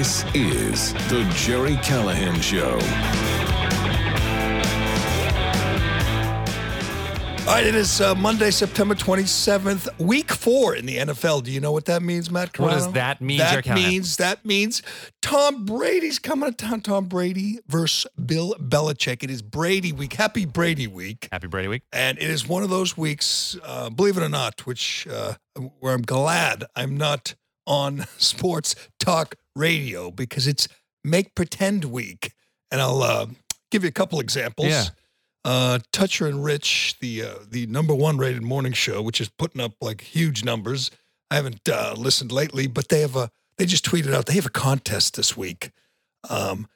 This is the Jerry Callahan Show. All right, it is uh, Monday, September 27th, week four in the NFL. Do you know what that means, Matt What does that mean, Jerry That Callahan? means, that means Tom Brady's coming to town. Tom Brady versus Bill Belichick. It is Brady week. Happy Brady week. Happy Brady week. And it is one of those weeks, uh, believe it or not, which uh, where I'm glad I'm not on sports talk radio because it's make pretend week. And I'll uh, give you a couple examples. Yeah. Uh, Toucher and Rich, the uh, the number one rated morning show, which is putting up like huge numbers. I haven't uh, listened lately, but they have a they just tweeted out they have a contest this week. Um,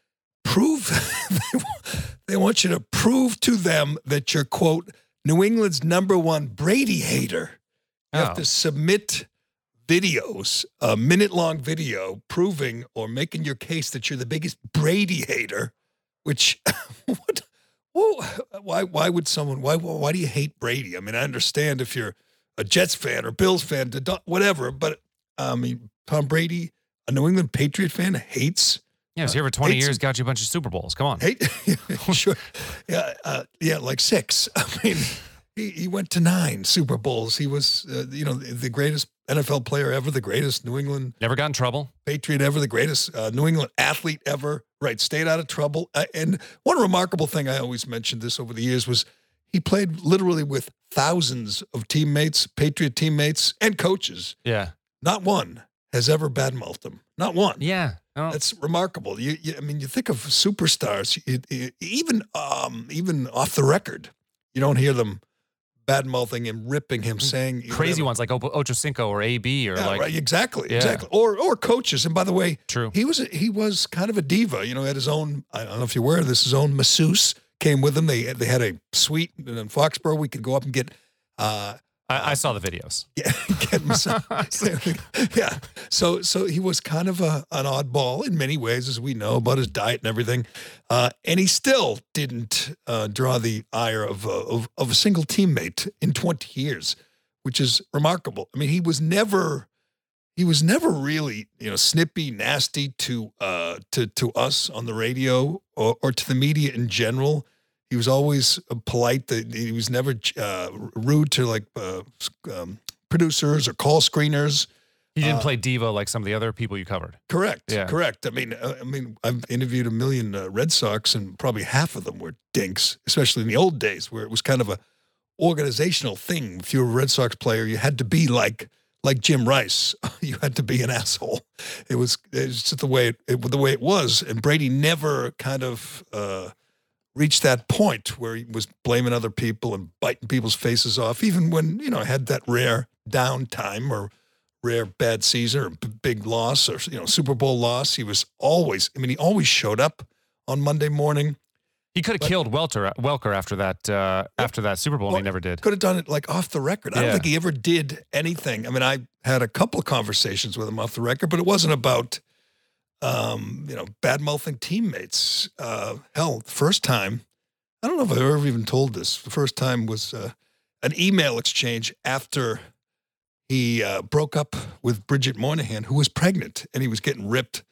prove they want you to prove to them that you're quote New England's number one Brady hater. You have Oh. to submit videos, a minute long video proving or making your case that you're the biggest Brady hater. Which what? Why? Why would someone? Why? Why do you hate Brady? I mean, I understand if you're a Jets fan or Bills fan, whatever. But I mean, Tom Brady, a New England Patriot fan, hates Yeah, I was here for 20 hates years, got you a bunch of Super Bowls. Come on. Hate, sure, yeah, uh, yeah, like six. I mean, he, he went to nine Super Bowls. He was, uh, you know, the greatest NFL player ever, the greatest New England Never got in trouble. Patriot ever, the greatest uh, New England athlete ever. Right, stayed out of trouble. Uh, and one remarkable thing I always mentioned this over the years was he played literally with thousands of teammates, Patriot teammates, and coaches. Yeah. Not one has ever badmouthed him. Not one. Yeah. Oh, That's remarkable. You, you, I mean, you think of superstars, you, you- even um, even off the record, you don't hear them bad mouthing him, ripping him, saying Mm, crazy whatever. ones like Ocho Ocho Cinco or AB or Yeah, like. right, exactly, Yeah. exactly. Or or coaches. And by the way, True. he was he was kind of a diva. You know, had his own. I don't know if you're aware of this. His own masseuse came with him. They they had a suite in Foxborough. We could go up and get. Uh, I, I saw the videos. yeah, get yeah. So so he was kind of a, an oddball in many ways, as we know about his diet and everything. Uh, and he still didn't uh, draw the ire of, uh, of of a single teammate in 20 years, which is remarkable. I mean, he was never he was never really you know snippy, nasty to uh, to to us on the radio or, or to the media in general. He was always uh, polite. That he was never uh, rude to like uh, um, producers or call screeners. He didn't Uh, play diva like some of the other people you covered. Correct. Yeah. Correct. I mean, uh, I mean, I've interviewed a million uh, Red Sox, and probably half of them were dinks, especially in the old days where it was kind of a organizational thing. If you were a Red Sox player, you had to be like like Jim Rice. You had to be an asshole. It was it's just the way it, it the way it was, and Brady never kind of. Uh, reached that point where he was blaming other people and biting people's faces off, even when, you know, had that rare downtime or rare bad season or b- big loss or, you know, Super Bowl loss. He was always, I mean, he always showed up on Monday morning. He could have But- killed Welter, Welker after that uh, after that Super Bowl, and he never did. Could have done it like off the record. I don't think he ever did anything. I mean, I had a couple of conversations with him off the record, but it wasn't about, um, you know, bad mouthing teammates. Uh, hell, the first time, I don't know if I've ever even told this. The first time was uh, an email exchange after he uh, broke up with Bridget Moynahan, who was pregnant, and he was getting ripped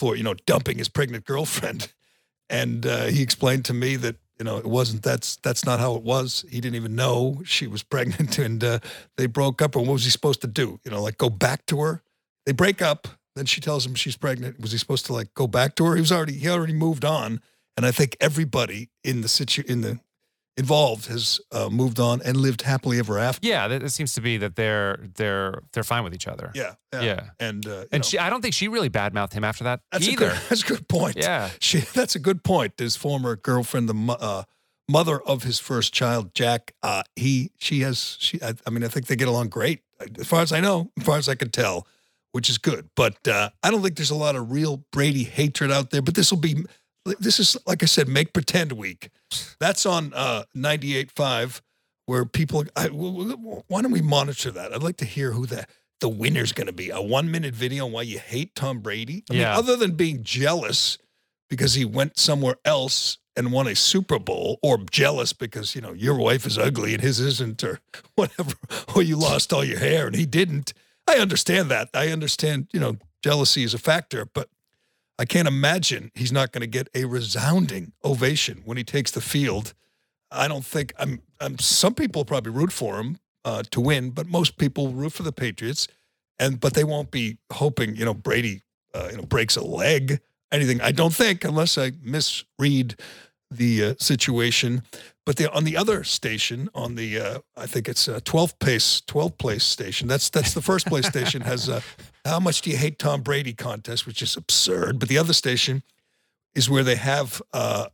for, you know, dumping his pregnant girlfriend. And uh, he explained to me that you know it wasn't that's that's not how it was. He didn't even know she was pregnant, and uh, they broke up. And what was he supposed to do? You know, like go back to her. They break up. Then she tells him she's pregnant. Was he supposed to like go back to her? He was already he already moved on. And I think everybody in the situ in the involved has uh, moved on and lived happily ever after. Yeah, that, it seems to be that they're they're they're fine with each other. Yeah, yeah. Yeah. And uh, you know, And she, I don't think she really badmouthed him after that that's either. a good that's a good point. Yeah. She, that's a good point. His former girlfriend, the uh, mother of his first child, Jack, uh, he, she has, she, I, I mean, I think they get along great, as far as I know, as far as I can tell, which is good. But uh, I don't think there's a lot of real Brady hatred out there. But this will be, this is like I said, make pretend week. That's on uh, 98.5, where people. I, w- w- why don't we monitor that? I'd like to hear who the the winner's going to be. A one minute video on why you hate Tom Brady. I mean, Yeah. other than being jealous because he went somewhere else and won a Super Bowl, or jealous because you know your wife is ugly and his isn't, or whatever, or you lost all your hair and he didn't. I understand that. I understand. You know, jealousy is a factor, but I can't imagine he's not going to get a resounding ovation when he takes the field. I don't think I'm. I'm some people probably root for him uh, to win, but most people root for the Patriots, and but they won't be hoping. You know, Brady, uh, you know, breaks a leg, anything. I don't think, unless I misread the uh, situation. But the, on the other station, on the uh, I think it's a 12th place 12th place station. That's that's the first place station has a how much do you hate Tom Brady contest, which is absurd. But the other station is where they have uh,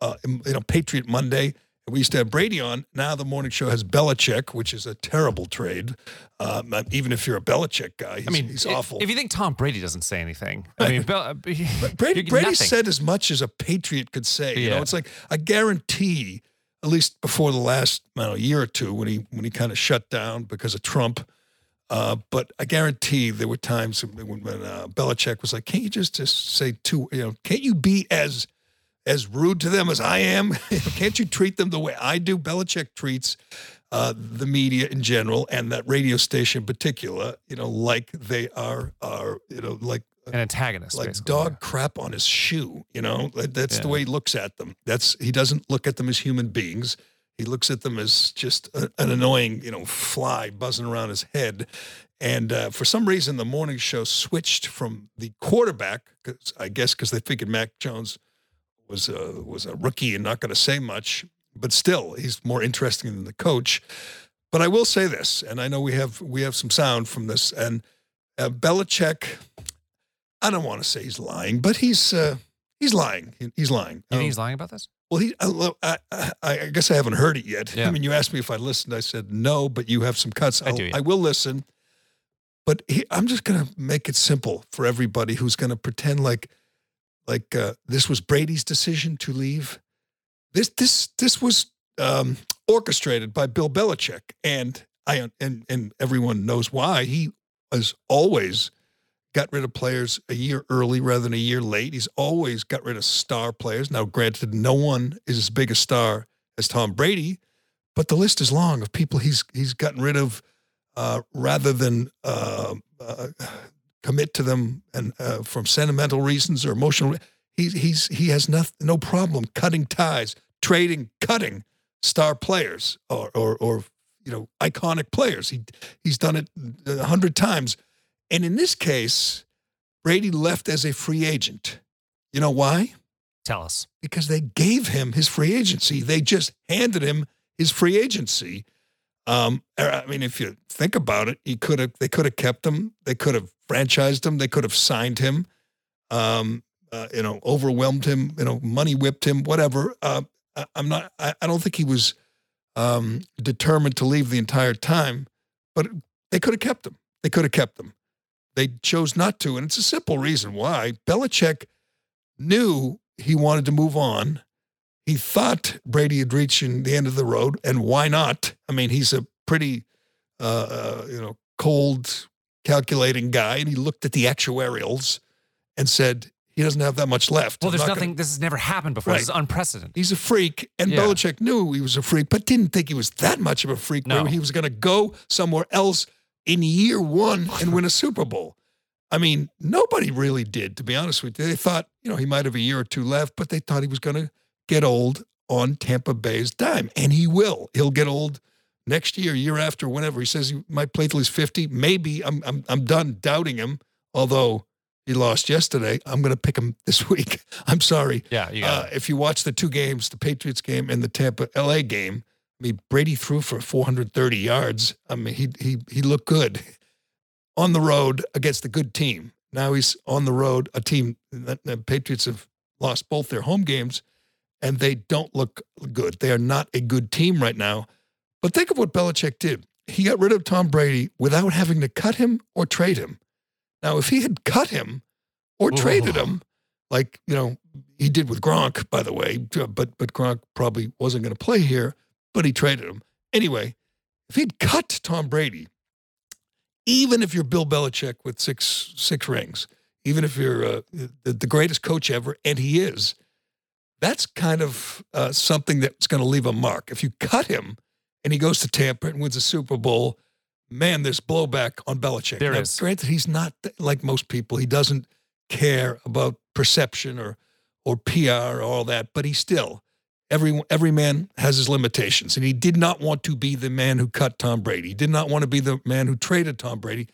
uh, you know Patriot Monday. We used to have Brady on. Now the morning show has Belichick, which is a terrible trade. Um, even if you're a Belichick guy, he's, I mean, he's i- awful. If you think Tom Brady doesn't say anything, I mean, Brady, Brady nothing. said as much as a patriot could say. You know, Yeah. it's like I guarantee, at least before the last know, year or two, when he when he kind of shut down because of Trump. Uh, but I guarantee there were times when, when uh, Belichick was like, "Can't you just just say two? You know, can't you be as as rude to them as I am? can't you treat them the way I do?" Belichick treats uh, the media in general and that radio station in particular, you know, like they are are you know like an antagonist, like basically. dog crap on his shoe. You know, that's the way he looks at them. That's he doesn't look at them as human beings. He looks at them as just a, an annoying, you know, fly buzzing around his head. And uh, for some reason, the morning show switched from the quarterback, 'cause I guess because they figured Mac Jones was a, was a rookie and not going to say much, but still, he's more interesting than the coach. But I will say this, and I know we have we have some sound from this, and uh, Belichick. I don't want to say he's lying, but he's uh, he's lying. He's lying. You Um, he's lying about this? well, he. I, I, I, I guess I haven't heard it yet. Yeah. I mean, you asked me if I listened. I said no, but you have some cuts. I I'll- do, yeah. I will listen. But he, I'm just gonna make it simple for everybody who's gonna pretend like, like uh, this was Brady's decision to leave. This this this was um, orchestrated by Bill Belichick, and I and and everyone knows why. He has always got rid of players a year early rather than a year late. He's always got rid of star players. Now, granted, no one is as big a star as Tom Brady, but the list is long of people he's he's gotten rid of uh, rather than uh, uh, commit to them and uh, from sentimental reasons or emotional. He's he's he has no no problem cutting ties, trading, cutting star players or or or you know iconic players. He he's done it a hundred times. And in this case, Brady left as a free agent. You know why? Tell us. Because they gave him his free agency. They just handed him his free agency. Um, I mean, if you think about it, he could have. They could have kept him. They could have franchised him. They could have signed him. Um, uh, you know, overwhelmed him. You know, money whipped him. Whatever. Uh, I, I'm not. I, I don't think he was um, determined to leave the entire time. But they could have kept him. They could have kept him. They chose not to, and it's a simple reason why. Belichick knew he wanted to move on. He thought Brady had reached the end of the road, and why not? I mean, he's a pretty, uh, uh, you know, cold, calculating guy, and he looked at the actuarials and said he doesn't have that much left. Well, I'm there's not gonna- nothing. This has never happened before. This is unprecedented. He's a freak, and Yeah. Belichick knew he was a freak, but didn't think he was that much of a freak. No. He was going to go somewhere else in year one and win a Super Bowl. I mean, nobody really did, to be honest with you. They thought, you know, he might have a year or two left, but they thought he was going to get old on Tampa Bay's dime, and he will. He'll get old next year, year after, whenever. He says he might play till he's fifty. Maybe I'm I'm I'm done doubting him. Although he lost yesterday, I'm going to pick him this week. I'm sorry. Yeah, you Uh, if you watch the two games, the Patriots game and the Tampa LA game, I mean Brady threw for 430 yards. I mean he he he looked good on the road against a good team. Now he's on the road, a team that the Patriots have lost both their home games, and they don't look good. They are not a good team right now. But think of what Belichick did. He got rid of Tom Brady without having to cut him or trade him. Now, if he had cut him or traded him, like you know he did with Gronk, by the way, but but Gronk probably wasn't going to play here, but he traded him anyway. If he'd cut Tom Brady, even if you're Bill Belichick with six six rings, even if you're uh, the, greatest coach ever, and he is, that's kind of uh, something that's going to leave a mark. If you cut him and he goes to Tampa and wins a Super Bowl, man, there's blowback on Belichick. There now, is. Granted, he's not like most people. He doesn't care about perception or or PR or all that, but he still every every man has his limitations, and he did not want to be the man who cut Tom Brady. He did not want to be the man who traded Tom Brady.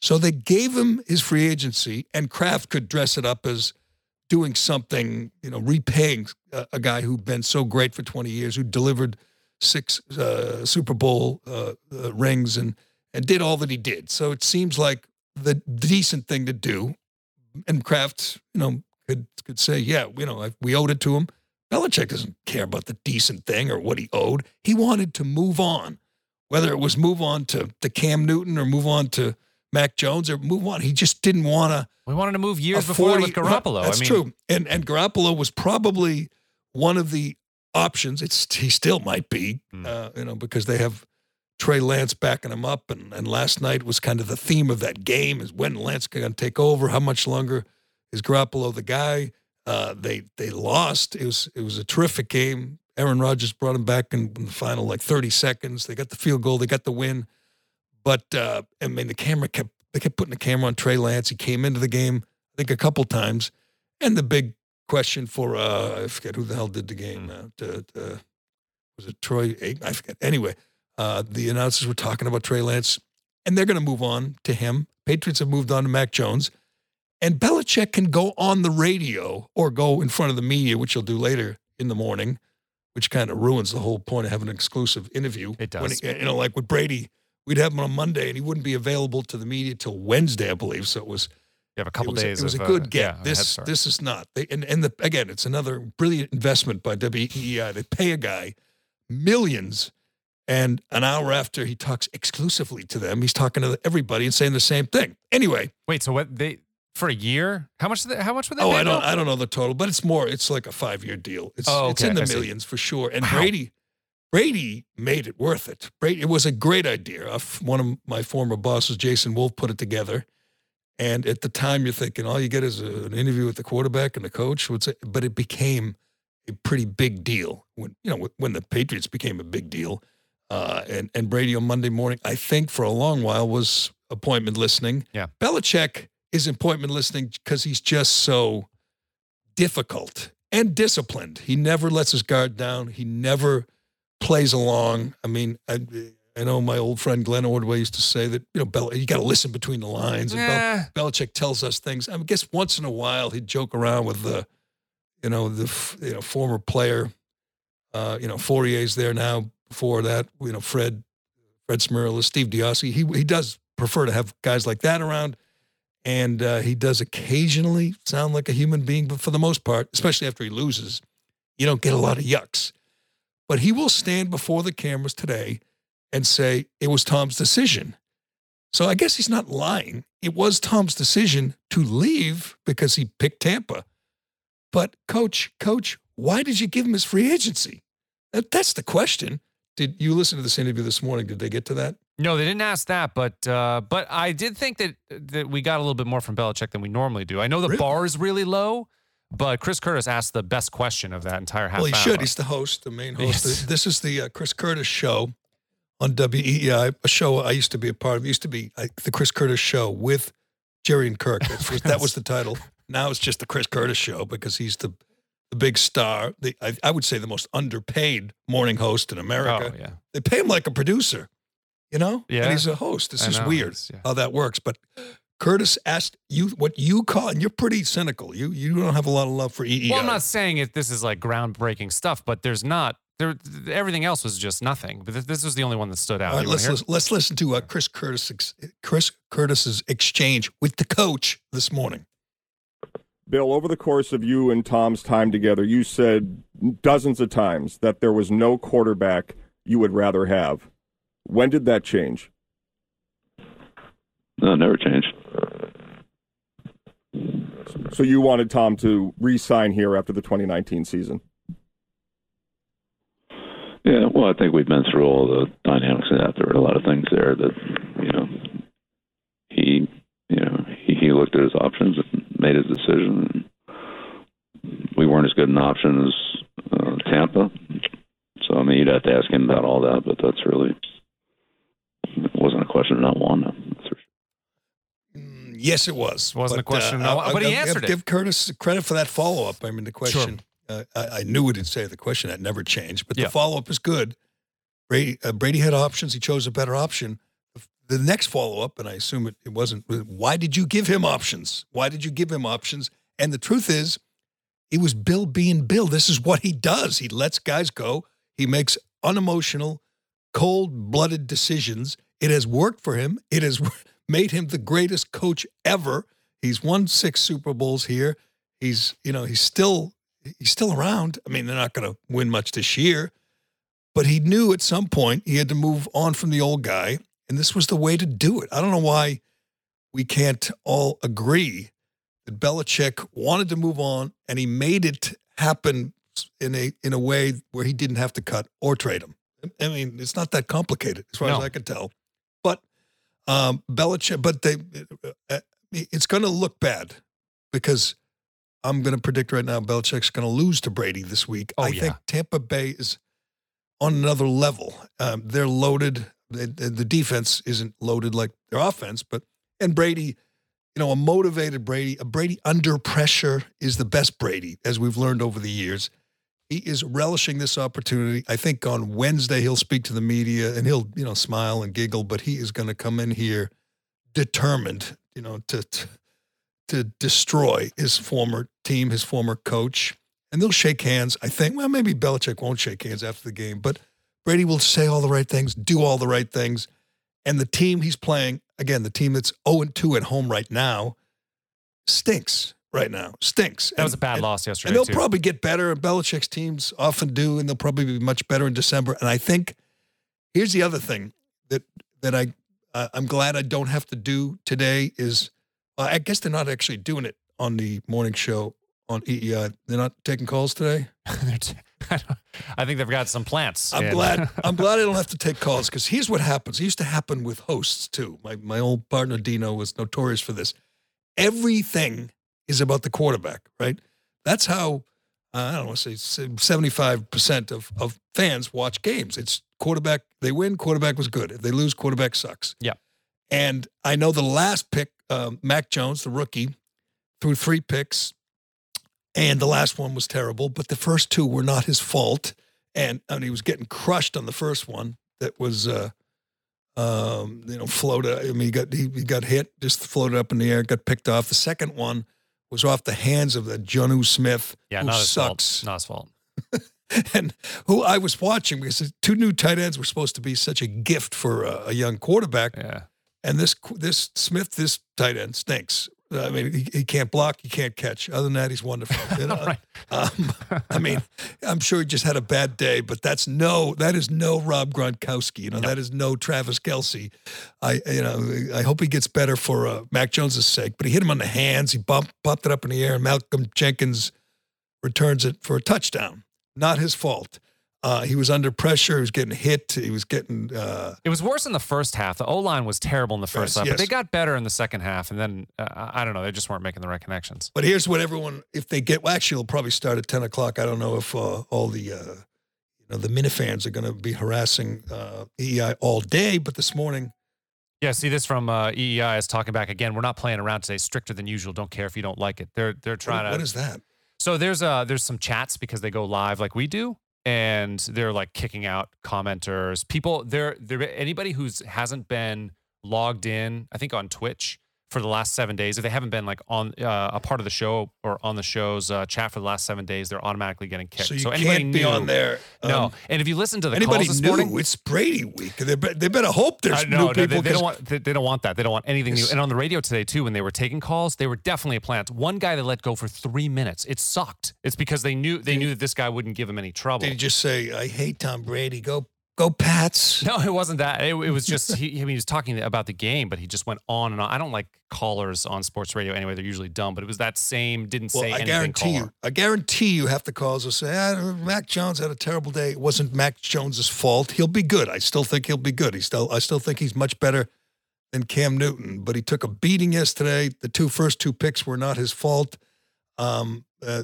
So they gave him his free agency, and Kraft could dress it up as doing something, you know, repaying a, a guy who'd been so great for 20 years, who delivered six uh, Super Bowl uh, uh, rings and and did all that he did. So it seems like the decent thing to do. And Kraft, you know, could could say, yeah, you know, we owed it to him. Belichick doesn't care about the decent thing or what he owed. He wanted to move on, whether it was move on to, to Cam Newton or move on to Mac Jones or move on. He just didn't want to. We wanted to move years before with Garoppolo. That's I mean, true. And and Garoppolo was probably one of the options. It's he still might be, mm. uh, you know, because they have Trey Lance backing him up. And and last night was kind of the theme of that game is when Lance going to take over. How much longer is Garoppolo the guy? Uh, they they lost. It was it was a terrific game. Aaron Rodgers brought him back in, in, the final like 30 seconds. They got the field goal. They got the win. But uh, I mean, the camera kept they kept putting the camera on Trey Lance. He came into the game I think a couple times. And the big question for uh, I forget who the hell did the game. Uh, to, to, was it Troy? I forget. Anyway, uh, the announcers were talking about Trey Lance, and they're going to move on to him. Patriots have moved on to Mac Jones. And Belichick can go on the radio or go in front of the media, which he'll do later in the morning, which kind of ruins the whole point of having an exclusive interview. It does. He, you know, like with Brady, we'd have him on Monday and he wouldn't be available to the media till Wednesday, I believe. So it was. You have a couple it was, days. It was of, a good uh, get. Yeah, this this is not. They, and and the, again, it's another brilliant investment by WEEI. They pay a guy millions, and an hour after he talks exclusively to them, he's talking to everybody and saying the same thing. Anyway, wait. So what they for a year? How much? They, how much would they? Oh, I don't. I don't know the total, but it's more. It's like a five year deal. It's oh, okay. it's in the millions for sure. And wow. Brady, Brady made it worth it. Brady, it was a great idea. One of my former bosses, Jason Wolfe, put it together. And at the time, you're thinking all you get is a, an interview with the quarterback and the coach. But it became a pretty big deal when you know when the Patriots became a big deal. Uh, and and Brady on Monday morning, I think for a long while was appointment listening. Yeah, Belichick is appointment listening because he's just so difficult and disciplined. He never lets his guard down. He never plays along. I mean, I, I know my old friend Glenn Ordway used to say that you know Bel- you got to listen between the lines. And yeah. Bel- Belichick tells us things. I guess once in a while he'd joke around with the, you know, the you know former player, uh, you know Fauria's there now. Before that, you know Fred, Fred Smerlas, Steve DeOssie. He he does prefer to have guys like that around and uh, he does occasionally sound like a human being, but for the most part, especially after he loses, you don't get a lot of yucks. But he will stand before the cameras today and say it was Tom's decision. So I guess he's not lying. It was Tom's decision to leave because he picked Tampa. But coach, coach, why did you give him his free agency? That, that's the question. Did you listen to this interview this morning? Did they get to that? No, they didn't ask that, but uh, but I did think that that we got a little bit more from Belichick than we normally do. I know the really? bar is really low, but Chris Curtis asked the best question of that entire half. Well, he hour. should. He's the host, the main host. Yes. This is the uh, Chris Curtis show on WEEI, a show I used to be a part of. It used to be uh, the Chris Curtis show with Jerry and Kirk. Was, that was the title. Now it's just the Chris Curtis show because he's the the big star. The, I, I would say the most underpaid morning host in America. Oh, yeah. They pay him like a producer you know? Yeah. And he's a host. This I is know, weird yeah. how that works. But Curtis asked you what you call, and you're pretty cynical. You you don't have a lot of love for E EEI. Well, I'm not saying it. This is like groundbreaking stuff, but there's not. There, everything else was just nothing. But this was the only one that stood out. All right, You wanna let's, listen, let's listen to uh, Chris Curtis ex- Chris Curtis's exchange with the coach this morning. Bill, over the course of you and Tom's time together, you said dozens of times that there was no quarterback you would rather have. When did that change? No, it never changed. So you wanted Tom to re-sign here after the 2019 season? Yeah, well, I think we've been through all the dynamics of that. There were a lot of things there that, you know, he, you know, he, he looked at his options and made his decision. We weren't as good an option as uh, Tampa, so I mean, you'd have to ask him about all that. But that's really it wasn't a question of not wanting him. That's for. Yes, it was. Wasn't a question, no, I- but he I- I- answered it. Give Curtis credit for that follow up. I mean, the question. Uh, I, I knew what it would say the question had never changed, but Yeah. the follow up is good. Brady, uh, Brady had options. He chose a better option. The next follow up, and I assume it, it wasn't. Why did you give him options? Why did you give him options? And the truth is, it was Bill being Bill. This is what he does. He lets guys go. He makes unemotional, cold blooded decisions. It has worked for him. It has made him the greatest coach ever. He's won six Super Bowls here. He's, you know, he's still he's still around. I mean, they're not going to win much this year, but he knew at some point he had to move on from the old guy, and this was the way to do it. I don't know why we can't all agree that Belichick wanted to move on, and he made it happen in a in a way where he didn't have to cut or trade him. I mean, it's not that complicated as far as I can tell. Um, Belichick, but they, uh, it's going to look bad because I'm going to predict right now Belichick's going to lose to Brady this week. Oh, I yeah. think Tampa Bay is on another level. Um, they're loaded. The, the the defense isn't loaded like their offense, but and Brady, you know, a motivated Brady, a Brady under pressure is the best Brady, as we've learned over the years. He is relishing this opportunity. I think on Wednesday he'll speak to the media and he'll, you know, smile and giggle, but he is going to come in here determined, you know, to, to to destroy his former team, his former coach, and they'll shake hands. I think. Well, maybe Belichick won't shake hands after the game, but Brady will say all the right things, do all the right things, and the team he's playing again, the team that's zero and two at home right now, stinks right now. Stinks. That was a bad and- loss yesterday. and they'll too. probably get better. And Belichick's teams often do, and they'll probably be much better in December. And I think here's the other thing that that I uh, I'm glad I don't have to do today is uh, I guess they're not actually doing it on the morning show on EEI. They're not taking calls today. T- I think they've got some plants. I'm in. glad. I'm glad I don't have to take calls because here's what happens. It used to happen with hosts too. My my old partner Dino was notorious for this. Everything is about the quarterback, right? That's how uh, I don't want to say seventy five percent of of fans watch games. It's quarterback. They win. Quarterback was good. If they lose, quarterback sucks. Yeah. And I know the last pick, um, Mac Jones, the rookie, threw three picks, and the last one was terrible. But the first two were not his fault, and and he was getting crushed on the first one. That was, uh, um, you know, floated. I mean, he got he, he got hit, just floated up in the air, got picked off. The second one was off the hands of the Jonnu Smith, Yeah, who not sucks fault. Not his fault. and who I was watching because two new tight ends were supposed to be such a gift for a, a young quarterback. Yeah. And this this Smith, this tight end stinks. I mean, he, he can't block, he can't catch. Other than that, he's wonderful. You know? Right. um, I mean, I'm sure he just had a bad day, but that's no, that is no Rob Gronkowski. You know, that is no Travis Kelce. I, you know, I hope he gets better for uh, Mac Jones's sake. But he hit him on the hands. He bumped, popped it up in the air, and Malcolm Jenkins returns it for a touchdown. Not his fault. Uh, he was under pressure. He was getting hit. He was getting. Uh, It was worse in the first half. The O line was terrible in the first Yes, half, but they got better in the second half. And then uh, I don't know, they just weren't making the right connections. But here's what everyone, if they get, well, actually, it'll probably start at 10 o'clock. I don't know if uh, all the, uh, you know, the Minifans are going to be harassing uh, EEI all day. But this morning, Yeah, see this from uh, EEI is talking back again. We're not playing around today. Stricter than usual. Don't care if you don't like it. They're they're trying what, to. what is that? So there's uh there's some chats because they go live like we do, and they're like kicking out commenters. People, they're they're anybody who's hasn't been logged in. I think on Twitch for the last seven days. If they haven't been like on uh, a part of the show or on the show's uh, chat for the last seven days, they're automatically getting kicked. So you anybody can't be on there. No, Um, and if you listen to the anybody calls this new? morning, It's Brady week. They, be- they better hope there's uh, no, new no, people. they, they don't want. They, they don't want that. They don't want anything new. And on the radio today too, when they were taking calls, they were definitely a plant. One guy they let go for three minutes. It sucked. It's because they knew they knew that this guy wouldn't give him any trouble. Did he just say, I hate Tom Brady? Go, go, Pats. No, it wasn't that. It, it was just he, I mean, he was talking about the game, but he just went on and on. I don't like callers on sports radio anyway. They're usually dumb, but it was that same didn't Well, say I anything. guarantee caller. you, I guarantee you, half the calls will say, ah, "Mac Jones had a terrible day." It wasn't Mac Jones's fault. He'll be good. I still think he'll be good. He still, I still think he's much better than Cam Newton. But he took a beating yesterday. The two first two picks were not his fault. Um, uh,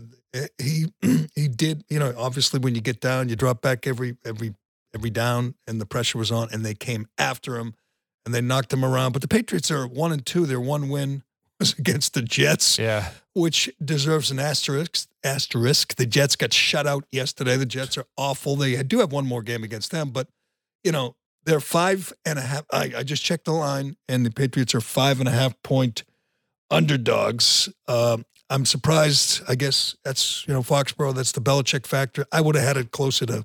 he he did, you know. Obviously, when you get down, you drop back every every every down, and the pressure was on, and they came after him, and they knocked him around. But the Patriots are one and two. They're one win, was against the Jets, Yeah. which deserves an asterisk. Asterisk. The Jets got shut out yesterday. The Jets are awful. They do have one more game against them, but you know they're five and a half. I, I just checked the line, and the Patriots are five and a half point underdogs. Um, I'm surprised. I guess that's you know Foxborough. That's the Belichick factor. I would have had it closer to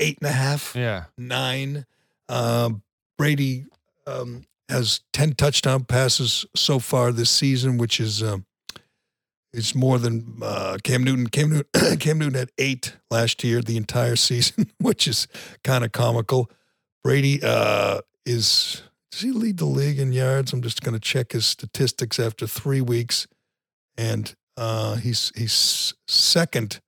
eight and a half Yeah. nine. Um, Brady um, has ten touchdown passes so far this season, which is um, it's more than uh, Cam Newton. Cam Newton, Cam Newton had eight last year, the entire season, which is kind of comical. Brady uh, is does he lead the league in yards? I'm just going to check his statistics after three weeks, and uh, he's he's second.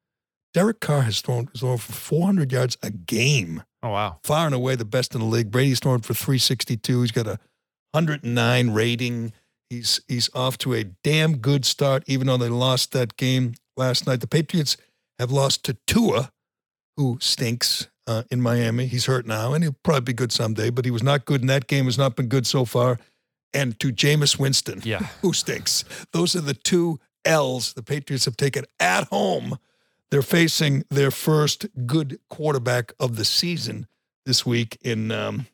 Derek Carr has thrown, has thrown for 400 yards a game Oh wow. far and away the best in the league. Brady's thrown for 362. He's got a 109 rating. He's he's off to a damn good start, even though they lost that game last night. The Patriots have lost to Tua, who stinks uh, in Miami. He's hurt now, and he'll probably be good someday. But he was not good in that game. Has not been good so far. And to Jameis Winston, Yeah. who stinks. Those are the two L's the Patriots have taken at home. They're facing their first good quarterback of the season this week in um,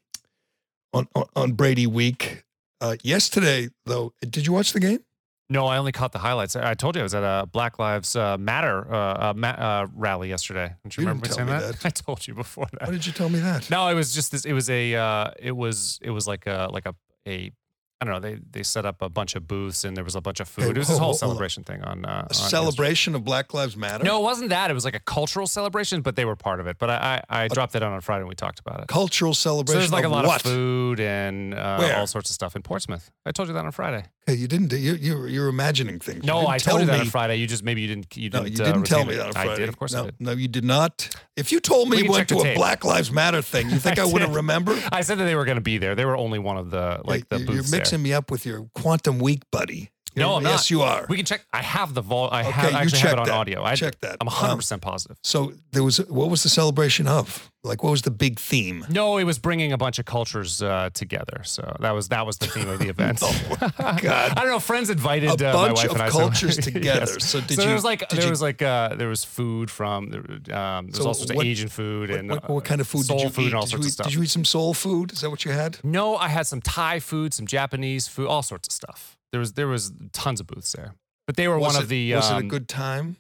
on, on on Brady week. Uh, yesterday, though, did you watch the game? No, I only caught the highlights. I told you I was at a Black Lives uh, Matter uh, uh, ma- uh, rally yesterday. Don't you, You remember saying that? that. I told you before that. Why did you tell me that? No, it was just this. It was a. Uh, it was. It was like a like a a. I don't know. They they set up a bunch of booths and there was a bunch of food. Hey, it was this whole on. celebration thing on. Uh, A on Instagram. celebration of Black Lives Matter. No, it wasn't that. It was like a cultural celebration, but they were part of it. But I I, I dropped that on on Friday and we talked about it. cultural So celebration. there's like a lot what? of food and uh, all sorts of stuff in Portsmouth. I told you that on Friday. Hey, you didn't. You you you're imagining things. No, didn't I told you that me- on Friday. You just maybe you didn't. You didn't. no, you uh, didn't tell me that on Friday. I did, of course. no, I did. No, you did not. If you told me We you went to a tape. Black Lives Matter thing, you think I, I would have remembered? I said that they were going to be there. They were only one of the like the You- booths You're mixing there. me up with your Quantum Week buddy. No, I'm not. Yes, you are. We can check. I have the vol. I Okay, have you I actually have it on that. audio. I Check that. I'm Um, 100 percent positive. So there was what was the celebration of? Like what was the big theme? No, it was bringing a bunch of cultures uh, together. So that was that was the theme of the event. Oh, God. I don't know. Friends invited A uh, my bunch wife of and I. cultures so, together. Yes. So did there you- was like did there you- was like uh, there was food from um, there was So all sorts what- of Asian food What, and what, what uh, kind of food soul did you food eat? and all did, sorts you of stuff. did you eat some soul food? Is that what you had? No, I had some Thai food, some Japanese food, all sorts of stuff. There was there was tons of booths there, but they were was one it, of the. Was it a um, good time?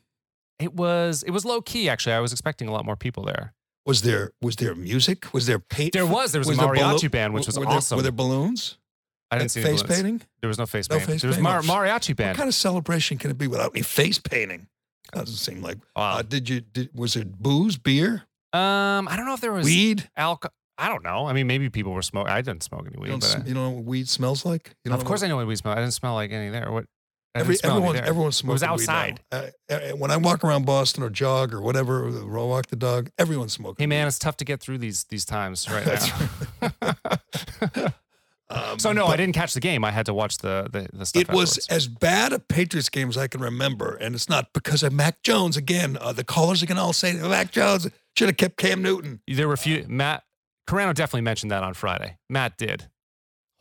It was it was low key actually. I was expecting a lot more people there. Was there was there music? Was there paint? There was there was, a there mariachi ballo- band, which was were awesome. There, were there balloons? I didn't see any face painting. There was no face No paint. face there was mar- mariachi What kind of celebration can it be without any face painting? Doesn't seem like. Wow. Uh, did you? Did, was it booze, beer, um, I don't know if there was weed? alcohol. I don't know. I mean, maybe people were smoking. I didn't smoke any You weed, don't, but sm- I- you know what weed smells like? You of course what- I know what weed smelled. I didn't smell like any there. What? I Every, didn't smell any everyone, everyone's smoking was outside. Uh, uh, when I walk around Boston or jog or whatever, or walk the dog, everyone's smoking. Hey man, weed. it's tough to get through these these times right now. Um, so no, I didn't catch the game. I had to watch the the, the stuff. It was afterwards. as bad a Patriots game as I can remember, and it's not because of Mac Jones. Again, uh, the callers are going to all say Mac Jones should have kept Cam Newton. There were a few. Matt Carano definitely mentioned that on Friday. Matt did.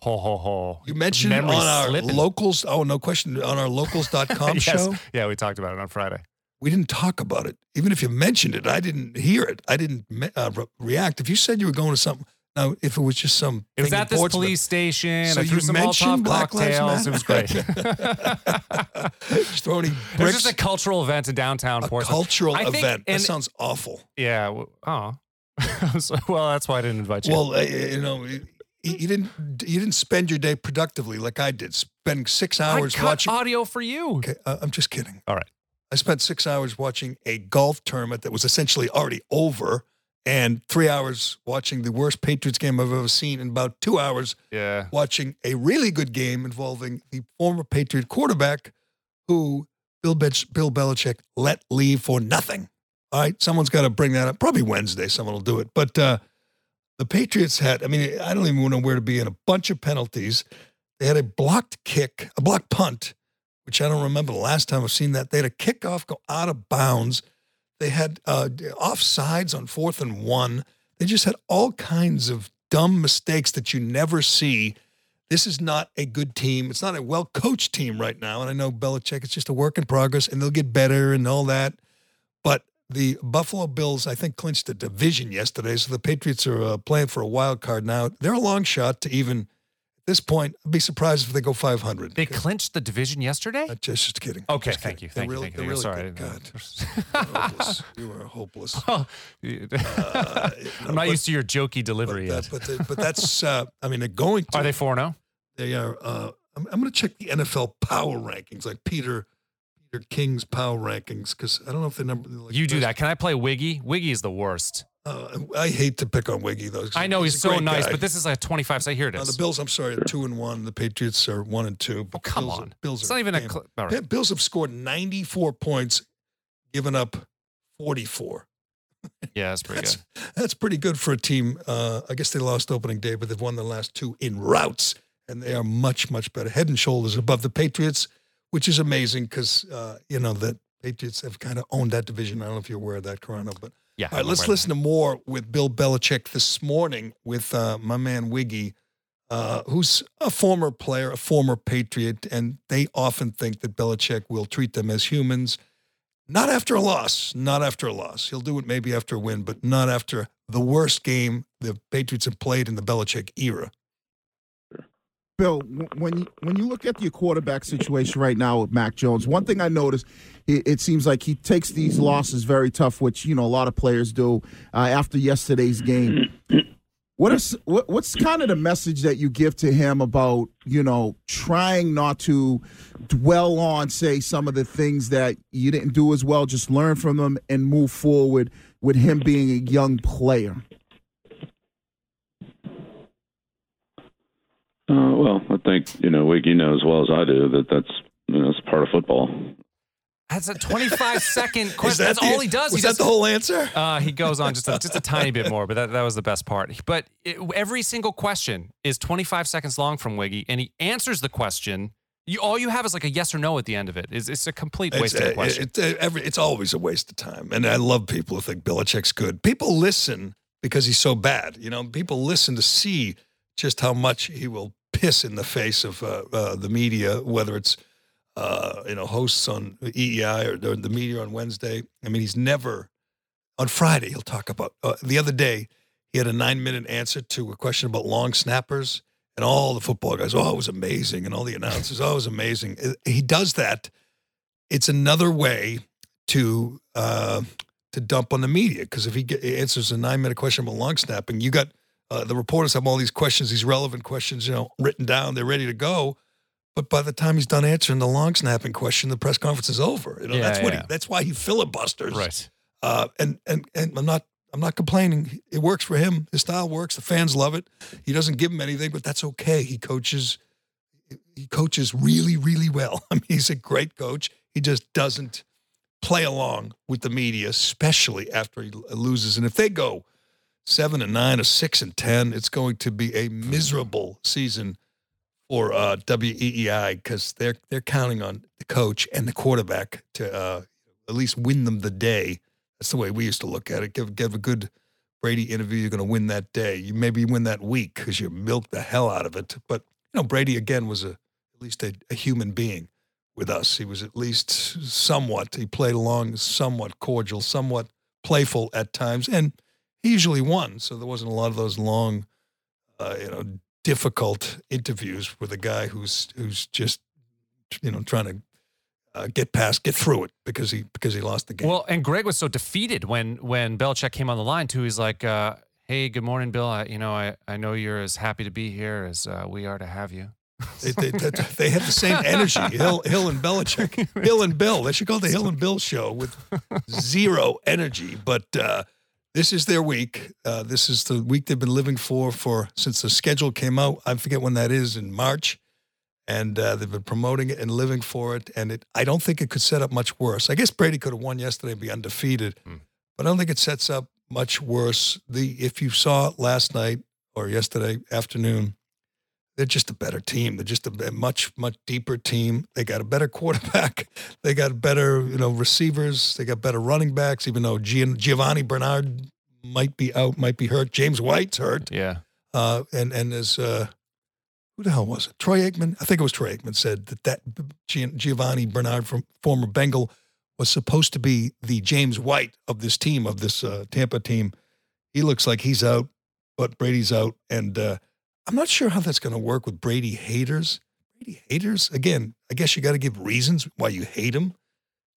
Ho ho ho. You mentioned it on our slipping. locals. Oh, no question. On our locals.com yes. show, Yeah, we talked about it on Friday. we didn't talk about it. Even if you mentioned it, I didn't hear it. I didn't uh, re- react. If you said you were going to something, now if it was just some, It was at this police station. So I threw you some Molotov mentioned Black Lives cocktails. It was great. It just throwing was bricks. just a cultural event in downtown Portland. a Portsmouth. cultural think- event. That sounds awful. Yeah. Oh. So- well, that's why I didn't invite you. Well, uh, you know, you, didn't you didn't spend your day productively like I did. Spend six I hours cut watching. audio for you. Okay, uh, I'm just kidding. All right. I spent six hours watching a golf tournament that was essentially already over, and three hours watching the worst Patriots game I've ever seen, and about two hours Yeah. watching a really good game involving the former Patriot quarterback who Bill, Bech- Bill Belichick let leave for nothing. All right, someone's got to bring that up. Probably Wednesday, someone will do it. But uh, the Patriots had, I mean, I don't even know where to be in a bunch of penalties. They had a blocked kick, a blocked punt, which I don't remember the last time I've seen that. They had a kickoff go out of bounds. They had uh, offsides on fourth and one. They just had all kinds of dumb mistakes that you never see. this is not a good team. It's not a well coached team right now. And I know Belichick, it's just a work in progress and they'll get better and all that. But the Buffalo Bills, I think, clinched the division yesterday. So the Patriots are uh, playing for a wild card now. They're a long shot to even, at this point, I'd be surprised if they go 500. They clinched the division yesterday. Uh, just, just kidding. Okay, Just thank kidding. you, They're thank you, really- thank you. they're Sorry, really didn't- God, hopeless. You are hopeless. Oh, Uh, I'm not but- used to your jokey delivery uh, yet. but, they- but that's, uh, I mean, they're going to. Are they four zero? They are. Uh, I'm, I'm going to check the NFL power rankings, like Peter Peter King's power rankings, because I don't know if they number. Like You do best- that. Can I play Wiggy? Wiggy is the worst. Uh, I hate to pick on Wiggy though. I know he's, a so nice, guy. but this is like 25. So here it Uh, the Bills, I'm sorry, are two and one. The Patriots are one and two. oh, come Bills, on. Bills it's are not even a. Cl- all right. Bills have scored 94 points, given up 44. Yeah, that's pretty That's good. that's pretty good for a team. Uh, I guess they lost opening day, but they've won the last two in routes, and they are much much better, head and shoulders above the Patriots, which is amazing because uh, you know the Patriots have kind of owned that division. I don't know if you're aware of that, Corona, but Yeah. all right, let's listen to more with Bill Belichick this morning with uh, my man Wiggy, uh, who's a former player, a former Patriot, and they often think that Belichick will treat them as humans. Not after a loss, not after a loss. He'll do it maybe after a win, but not after the worst game the Patriots have played in the Belichick era. Bill, when you, when you look at your quarterback situation right now with Mac Jones, one thing I noticed, it, it seems like he takes these losses very tough, which you know a lot of players do. Uh, after yesterday's game, what is what, what's kind of the message that you give to him about you know trying not to dwell on say some of the things that you didn't do as well, just learn from them and move forward with him being a young player. Uh, well, I think you know Wiggy knows as well as I do that that's you know it's part of football. That's a 25 second question. that That's the- all he does. Was he that does the whole answer? Uh, he goes on just a, just a tiny bit more, but that, that was the best part. But it, every single question is 25 seconds long from Wiggy, and he answers the question. You, all you have is like a yes or no at the end of it. It's, it's a complete waste it's, of uh, question. it- it- every, it's always a waste of time. And I love people who think Belichick's good. People listen because he's so bad. You know, people listen to see just how much he will piss in the face of uh, uh, the media, whether it's uh, you know hosts on EEI or the the media on Wednesday. I mean, he's never on Friday. He'll talk about uh, the other day. He had a nine minute answer to a question about long snappers. And all the football guys, oh, it was amazing. And all the announcers, oh, it was amazing. Uh, He does that it's another way to uh, to dump on the media because if he answers a nine minute question about long snapping, you got uh, the reporters have all these questions, these relevant questions, you know, written down. They're ready to go. But by the time he's done answering the long snapping question, the press conference is over. You know, Yeah, that's what yeah. he, that's why he filibusters. right. Uh, and and and I'm not I'm not complaining. It works for him. His style works. The fans love it. He doesn't give him anything, but that's okay. He coaches. He coaches really, really well. I mean, he's a great coach. He just doesn't play along with the media, especially after he loses. And if they go seven and nine or six and ten, it's going to be a miserable season for uh, WEEI because they're they're counting on the coach and the quarterback to uh, at least win them the day. That's the way we used to look at it. Give give a good Brady interview, you're going to win that day. You maybe win that week because you milked the hell out of it. But you know, Brady again was a at least a, a human being with us. He was at least somewhat. He played along, somewhat cordial, somewhat playful at times, and he usually won. So there wasn't a lot of those long, uh, you know, difficult interviews with a guy who's who's just you know trying to uh, get past, get through it because he because he lost the game. Well, and Greg was so defeated when when Belichick came on the line too. He's like, uh, "Hey, good morning, Bill. I, you know, I, I know you're as happy to be here as uh, we are to have you." They, they, they, they had the same energy. Hill, Hill and Belichick, Hill and Bill. They should call it the Hill and Bill show with zero energy. But uh, this is their week. Uh, this is the week they've been living for for since the schedule came out. I forget when that is in March, and uh, they've been promoting it and living for it. And it, I don't think it could set up much worse. I guess Brady could have won yesterday and be undefeated, Hmm. but I don't think it sets up much worse. The if you saw it last night or yesterday afternoon they're just a better team. They're just a much much deeper team. They got a better quarterback. They got better you know receivers. They got better running backs. Even though Gian- Giovani Bernard might be out, might be hurt. James White's hurt. Yeah. Uh, and and as uh, who the hell was it? Troy Aikman? I think it was Troy Aikman said that that Giovani Bernard from former Bengal was supposed to be the James White of this team of this uh, Tampa team. He looks like he's out, but Brady's out, and uh, I'm not sure how that's going to work with Brady haters. Brady haters again. I guess you got to give reasons why you hate him.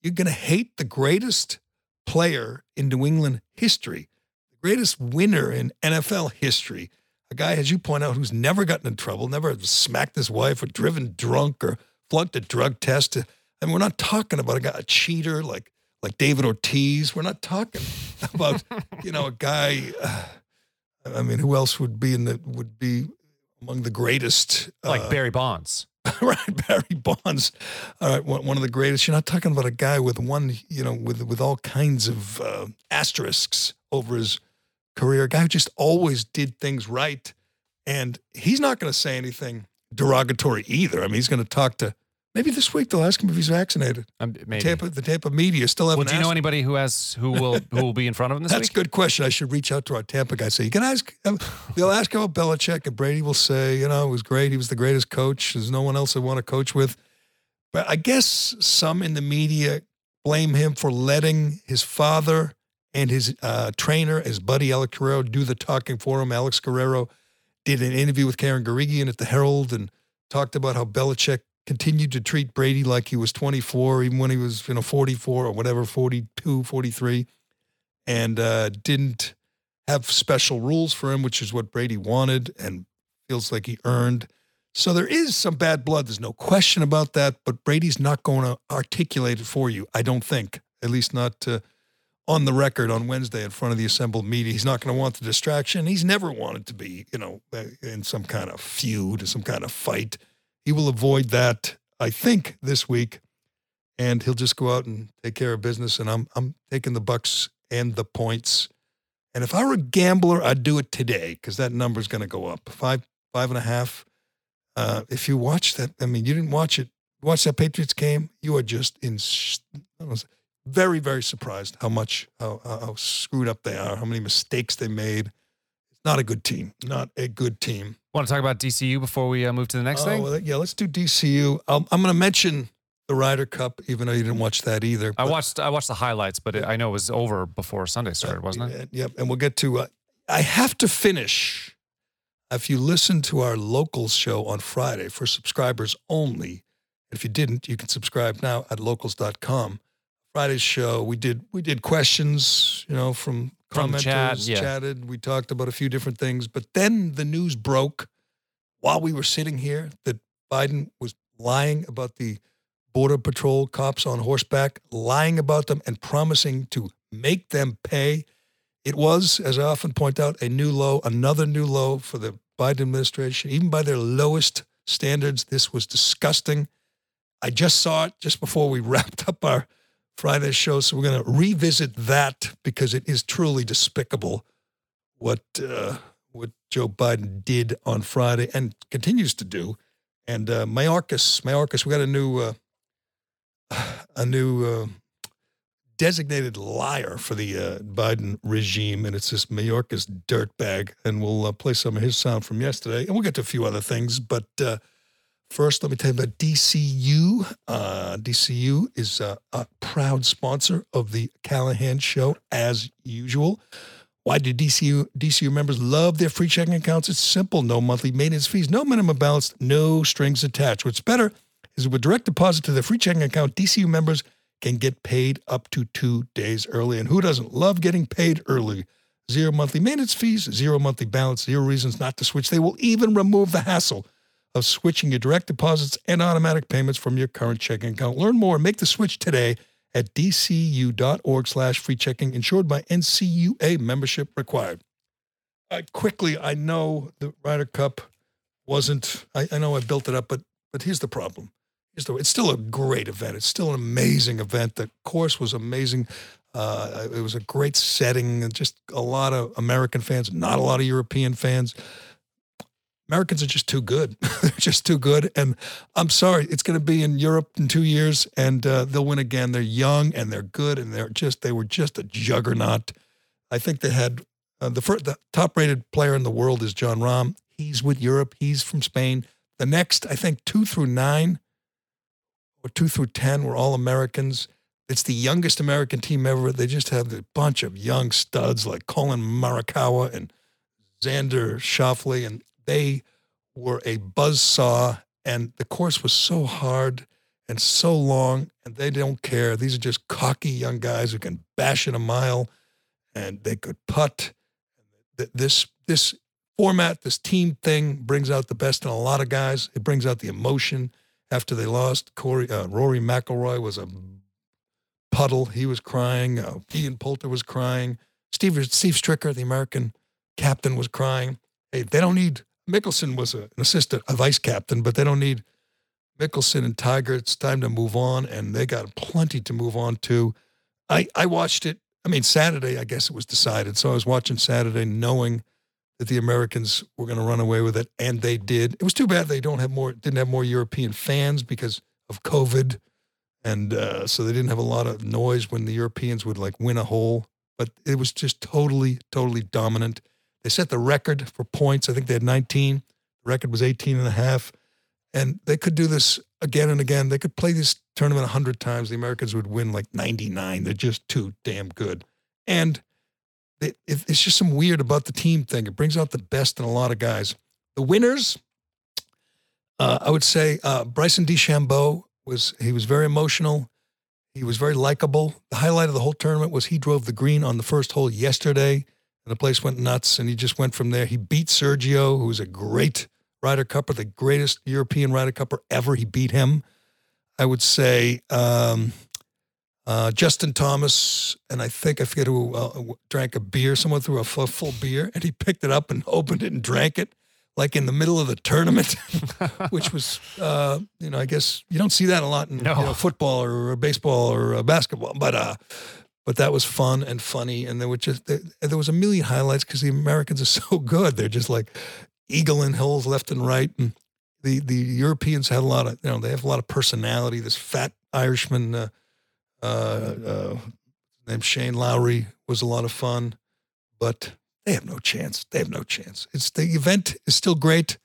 You're going to hate the greatest player in New England history, the greatest winner in NFL history a guy, as you point out, who's never gotten in trouble, never smacked his wife or driven drunk or flunked a drug test. I mean, we're not talking about a guy, a cheater like like David Ortiz. We're not talking about you know a guy. Uh, I mean, who else would be in the would be among the greatest? Like uh, Barry Bonds. right, Barry Bonds. All right, one, one, of the greatest. You're not talking about a guy with one, you know, with with all kinds of uh, asterisks over his career, a guy who just always did things right. And he's not going to say anything derogatory either. I mean, he's going to talk to maybe this week they'll ask him if he's vaccinated. Um, maybe. The Tampa, the Tampa media still haven't. Well, do you know anybody who has who will who will be in front of him this That's week? That's a good question. I should reach out to our Tampa guy. Say you can ask. They'll ask about Belichick, and Brady will say, you know, it was great. He was the greatest coach. There's no one else I want to coach with. But I guess some in the media blame him for letting his father and his uh, trainer, his buddy Alex Guerrero, do the talking for him. Alex Guerrero did an interview with Karen Guregian at the Herald and talked about how Belichick continued to treat Brady like he was 24, even when he was, you know, 44 or whatever, 42, 43, and uh, didn't have special rules for him, which is what Brady wanted and feels like he earned. So there is some bad blood. There's no question about that. But Brady's not going to articulate it for you, I don't think, at least not to on the record on Wednesday in front of the assembled media. He's not going to want the distraction. He's never wanted to be, you know, uh, in some kind of feud, or some kind of fight. He will avoid that, I think, this week, and he'll just go out and take care of business. And I'm I'm taking the Bucs and the points. And if I were a gambler, I'd do it today because that number is going to go up five five and a half. Uh, if you watch that, I mean, you didn't watch it. Watch that Patriots game. You are just in very, very surprised how much, how, how screwed up they are, how many mistakes they made. It's not a good team. Not a good team. Want to talk about DCU before we uh, move to the next oh, thing? Well, yeah, let's do DCU. I'm, I'm going to mention the Ryder Cup, even though you didn't watch that either. I watched I watched the highlights, but it, I know it was over before Sunday started, wasn't it? Yep, and we'll get to. Uh, I have to finish. If you listen to our locals show on Friday for subscribers only, if you didn't, you can subscribe now at locals.com. Friday's show, we did we did questions, you know, from from commenters, chat, yeah. chatted. We talked about a few different things, but then the news broke while we were sitting here that Biden was lying about the border patrol cops on horseback, lying about them and promising to make them pay. It was, as I often point out, a new low, another new low for the Biden administration. Even by their lowest standards, this was disgusting. I just saw it just before we wrapped up our Friday's show. So we're going to revisit that because it is truly despicable what uh, what Joe Biden did on Friday and continues to do. And uh, Mayorkas, Mayorkas, we got a new uh, a new uh, designated liar for the uh, Biden regime, and it's this Mayorkas dirtbag. And we'll uh, play some of his sound from yesterday, and we'll get to a few other things, but. First, let me tell you about DCU. Uh, DCU is a, a, proud sponsor of the Callahan Show, as usual. Why do DCU DCU members love their free checking accounts? It's simple: no monthly maintenance fees, no minimum balance, no strings attached. What's better is with direct deposit to their free checking account, DCU members can get paid up to two days early. And who doesn't love getting paid early? Zero monthly maintenance fees, zero monthly balance, zero reasons not to switch. They will even remove the hassle of switching your direct deposits and automatic payments from your current checking account. Learn more and make the switch today at dcu.org slash free checking, insured by NCUA membership required. Uh, quickly, I know the Ryder Cup wasn't, I, I know I built it up, but but here's the problem. It's still a great event. It's still an amazing event. The course was amazing. Uh, it was a great setting just a lot of American fans, not a lot of European fans. Americans are just too good. They're just too good. And I'm sorry, it's going to be in Europe in two years, and uh, they'll win again. They're young and they're good, and they're just they were just a juggernaut. I think they had uh, the first, the top rated player in the world is Jon Rahm. He's with Europe. He's from Spain. The next, I think, two through nine or two through 10 were all Americans. It's the youngest American team ever. They just have a bunch of young studs like Collin Morikawa and Xander Schauffele, and they were a buzz saw. And the course was so hard and so long, and they don't care. These are just cocky young guys who can bash in a mile, and they could putt. This this format, this team thing, brings out the best in a lot of guys. It brings out the emotion. After they lost, Corey uh, Rory McIlroy was a puddle. He was crying. Uh, Ian Poulter was crying. Steve Steve Stricker, the American captain, was crying. Hey, they don't need Mickelson was a, an assistant, a vice captain, but they don't need Mickelson and Tiger. It's time to move on, and they got plenty to move on to. I I watched it. I mean, Saturday, I guess it was decided. So I was watching Saturday, knowing that the Americans were going to run away with it, and they did. It was too bad they don't have more, didn't have more European fans because of COVID, and uh, so they didn't have a lot of noise when the Europeans would like win a hole. But it was just totally, totally dominant. They set the record for points. I think they had 19. The record was 18 and a half. And they could do this again and again. They could play this tournament 100 times. The Americans would win like 99. They're just too damn good. And it, it, it's just some weird about the team thing. It brings out the best in a lot of guys. The winners, uh, I would say uh, Bryson DeChambeau was he was very emotional. He was very likable. The highlight of the whole tournament was he drove the green on the first hole yesterday, and the place went nuts. And he just went from there. He beat Sergio, who was a great Ryder Cupper, the greatest European Ryder Cupper ever. He beat him. I would say um, uh, Justin Thomas, and I think I forget who uh, drank a beer. Someone threw a full, full beer, and he picked it up and opened it and drank it, like in the middle of the tournament, which was, uh, you know, I guess you don't see that a lot in No. you know, football or, baseball or uh, basketball, but uh, but that was fun and funny, and there were just there, there was a million highlights because the Americans are so good. They're just like eagling hills left and right, and the the Europeans had a lot of you know they have a lot of personality. This fat Irishman. Uh, uh, uh, named Shane Lowry was a lot of fun, but they have no chance. They have no chance. It's the event is still great,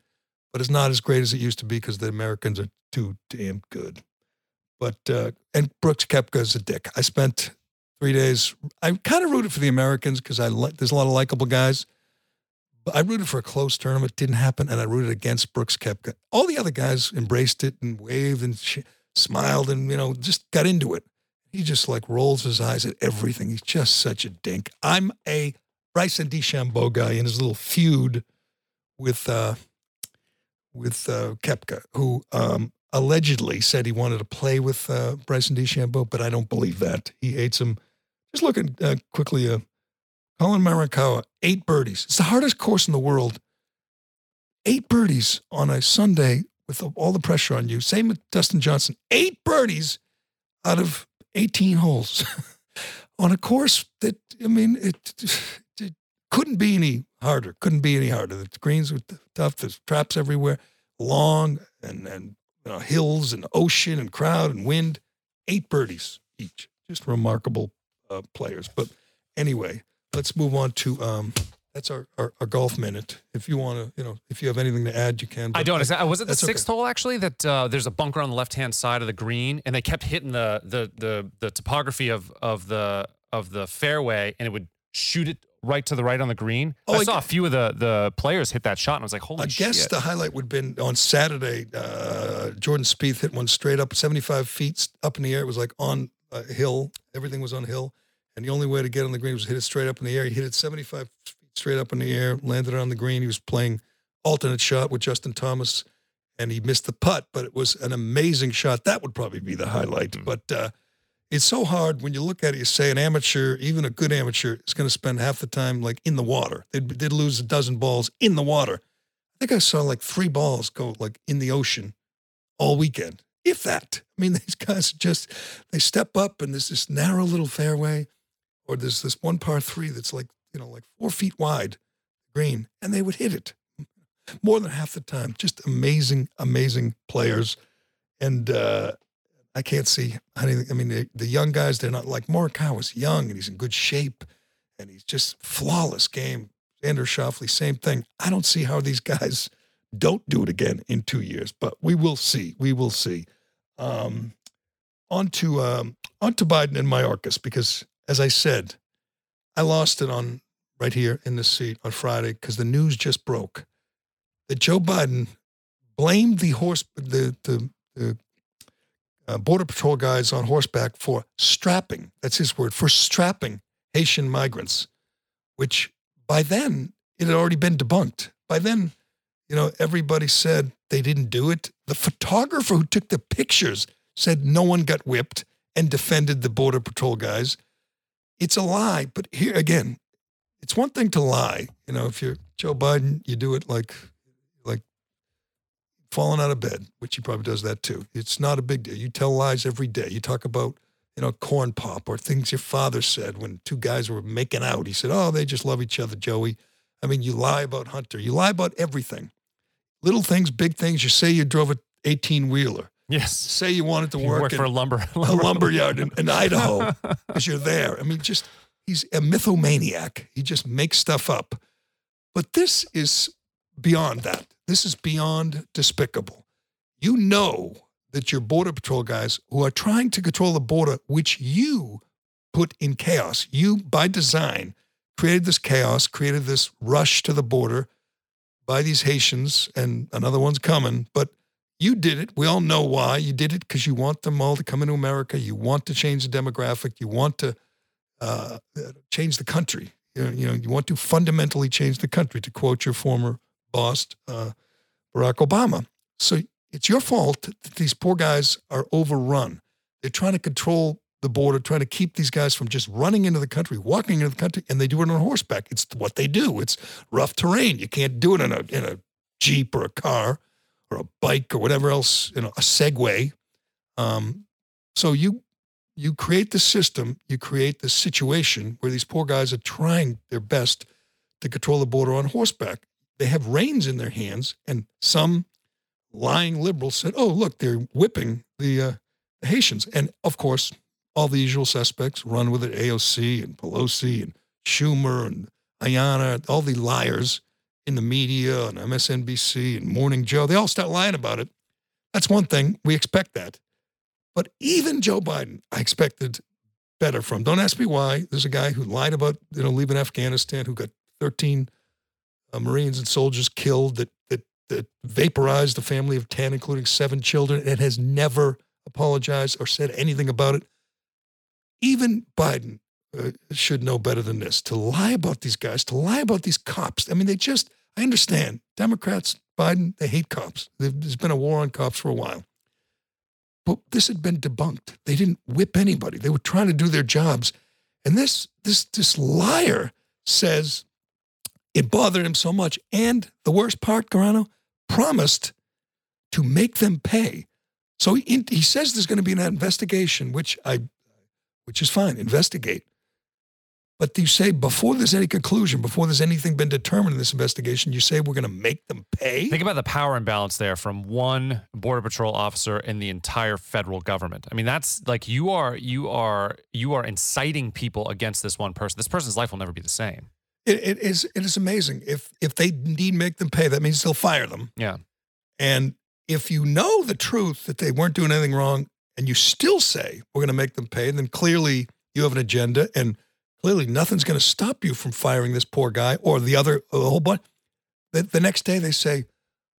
but it's not as great as it used to be because the Americans are too damn good. But uh, and Brooks Koepka is a dick. I spent three days. I kind of rooted for the Americans because I like. There's a lot of likable guys. But I rooted for a close tournament. Didn't happen, and I rooted against Brooks Koepka. All the other guys embraced it and waved and sh- smiled and you know just got into it. He just like rolls his eyes at everything. He's just such a dink. I'm a Bryson DeChambeau guy in his little feud with uh, with uh, Koepka, who um, allegedly said he wanted to play with uh, Bryson DeChambeau, but I don't believe that. He hates him. Just looking uh, quickly, uh, Collin Morikawa, eight birdies. It's the hardest course in the world. Eight birdies on a Sunday with all the pressure on you. Same with Dustin Johnson. Eight birdies out of 18 holes on a course that, I mean, it, it couldn't be any harder. Couldn't be any harder. The greens were tough. There's traps everywhere, long and, and you know, hills and ocean and crowd and wind. Eight birdies each. Just remarkable uh, players. But anyway, let's move on to um, that's our, our, our golf minute. If you want to, you know, if you have anything to add, you can. I don't. That, was it the that's okay. sixth hole actually that uh, there's a bunker on the left hand side of the green, and they kept hitting the the the the topography of of the of the fairway, and it would shoot it right to the right on the green. Oh, I I saw gu- a few of the the players hit that shot, and I was like, holy I guess shit! the highlight would have been on Saturday. Uh, Jordan Spieth hit one straight up, 75 feet up in the air. It was like on a hill. Everything was on hill. And the only way to get on the green was hit it straight up in the air. He hit it 75 feet straight up in the air, landed it on the green. He was playing alternate shot with Justin Thomas, and he missed the putt, but it was an amazing shot. That would probably be the highlight. But uh, it's so hard when you look at it. You say an amateur, even a good amateur, is going to spend half the time like in the water. They'd, they'd lose a dozen balls in the water. I think I saw like three balls go like in the ocean all weekend, if that. I mean, these guys just they step up and there's this narrow little fairway, or there's this one par three that's like you know like four feet wide, green, and they would hit it more than half the time. Just amazing, amazing players, and uh, I can't see anything. I mean, the, the young guys, they're not like Morikawa's young and he's in good shape, and he's just flawless game. Xander Schauffele, same thing. I don't see how these guys don't do it again in two years. But we will see. We will see. Um, on to um, on to Biden and Mayorkas because, as I said, I lost it on right here in the seat on Friday because the news just broke that Joe Biden blamed the horse the the, the uh, border patrol guys on horseback for strapping. That's his word for strapping Haitian migrants, which by then it had already been debunked. By then, you know, everybody said they didn't do it. The photographer who took the pictures said no one got whipped and defended the border patrol guys. It's a lie, but here again, it's one thing to lie. You know, if you're Joe Biden, you do it like like falling out of bed, which he probably does that too. It's not a big deal. You tell lies every day. You talk about you know corn pop or things your father said when two guys were making out. He said, "Oh, they just love each other, Joey." I mean, you lie about Hunter. You lie about everything. Little things, big things. You say you drove a 18 wheeler. Yes. Say you wanted to work, work in for a lumber, a lumber yard in, in Idaho because you're there. I mean, just he's a mythomaniac. He just makes stuff up. But this is beyond that. This is beyond despicable. You know that your border patrol guys who are trying to control the border, which you put in chaos, you by design created this chaos, created this rush to the border by these Haitians, and another one's coming. But you did it. We all know why. You did it because you want them all to come into America. You want to change the demographic. You want to uh, change the country. You know, you know, you want to fundamentally change the country, to quote your former boss, uh, Barack Obama. So it's your fault that these poor guys are overrun. They're trying to control the border, trying to keep these guys from just running into the country, walking into the country, and they do it on horseback. It's what they do. It's rough terrain. You can't do it in a in a jeep or a car or a bike or whatever else, you know, a Segway. Um, so you you create the system, you create the situation where these poor guys are trying their best to control the border on horseback. They have reins in their hands, and some lying liberals said, "Oh, look, they're whipping the, uh, the Haitians," and of course, all the usual suspects run with it: AOC and Pelosi and Schumer and Ayanna, all the liars in the media and MSNBC and Morning Joe. They all start lying about it. That's one thing. We expect that. But even Joe Biden, I expected better from. Don't ask me why. There's a guy who lied about you know leaving Afghanistan, who got 13 uh, Marines and soldiers killed, that that that vaporized a family of 10, including seven children, and has never apologized or said anything about it. Even Biden uh, should know better than this to lie about these guys, to lie about these cops. I mean, they just, I understand Democrats, Biden, they hate cops. There's been a war on cops for a while. But this had been debunked. They didn't whip anybody. They were trying to do their jobs. And this, this, this liar says it bothered him so much. And the worst part, Carano, promised to make them pay. So he, he says there's going to be an investigation, which I, which is fine, investigate. But you say before there's any conclusion, before there's anything been determined in this investigation, you say we're going to make them pay. Think about the power imbalance there from one border patrol officer in the entire federal government. I mean, that's like you are you are you are inciting people against this one person. This person's life will never be the same. It, it is it is amazing. If if they need make them pay, that means they'll fire them. Yeah. And if you know the truth that they weren't doing anything wrong, and you still say we're going to make them pay, then clearly you have an agenda and clearly nothing's going to stop you from firing this poor guy or the other a whole bunch. The, the next day they say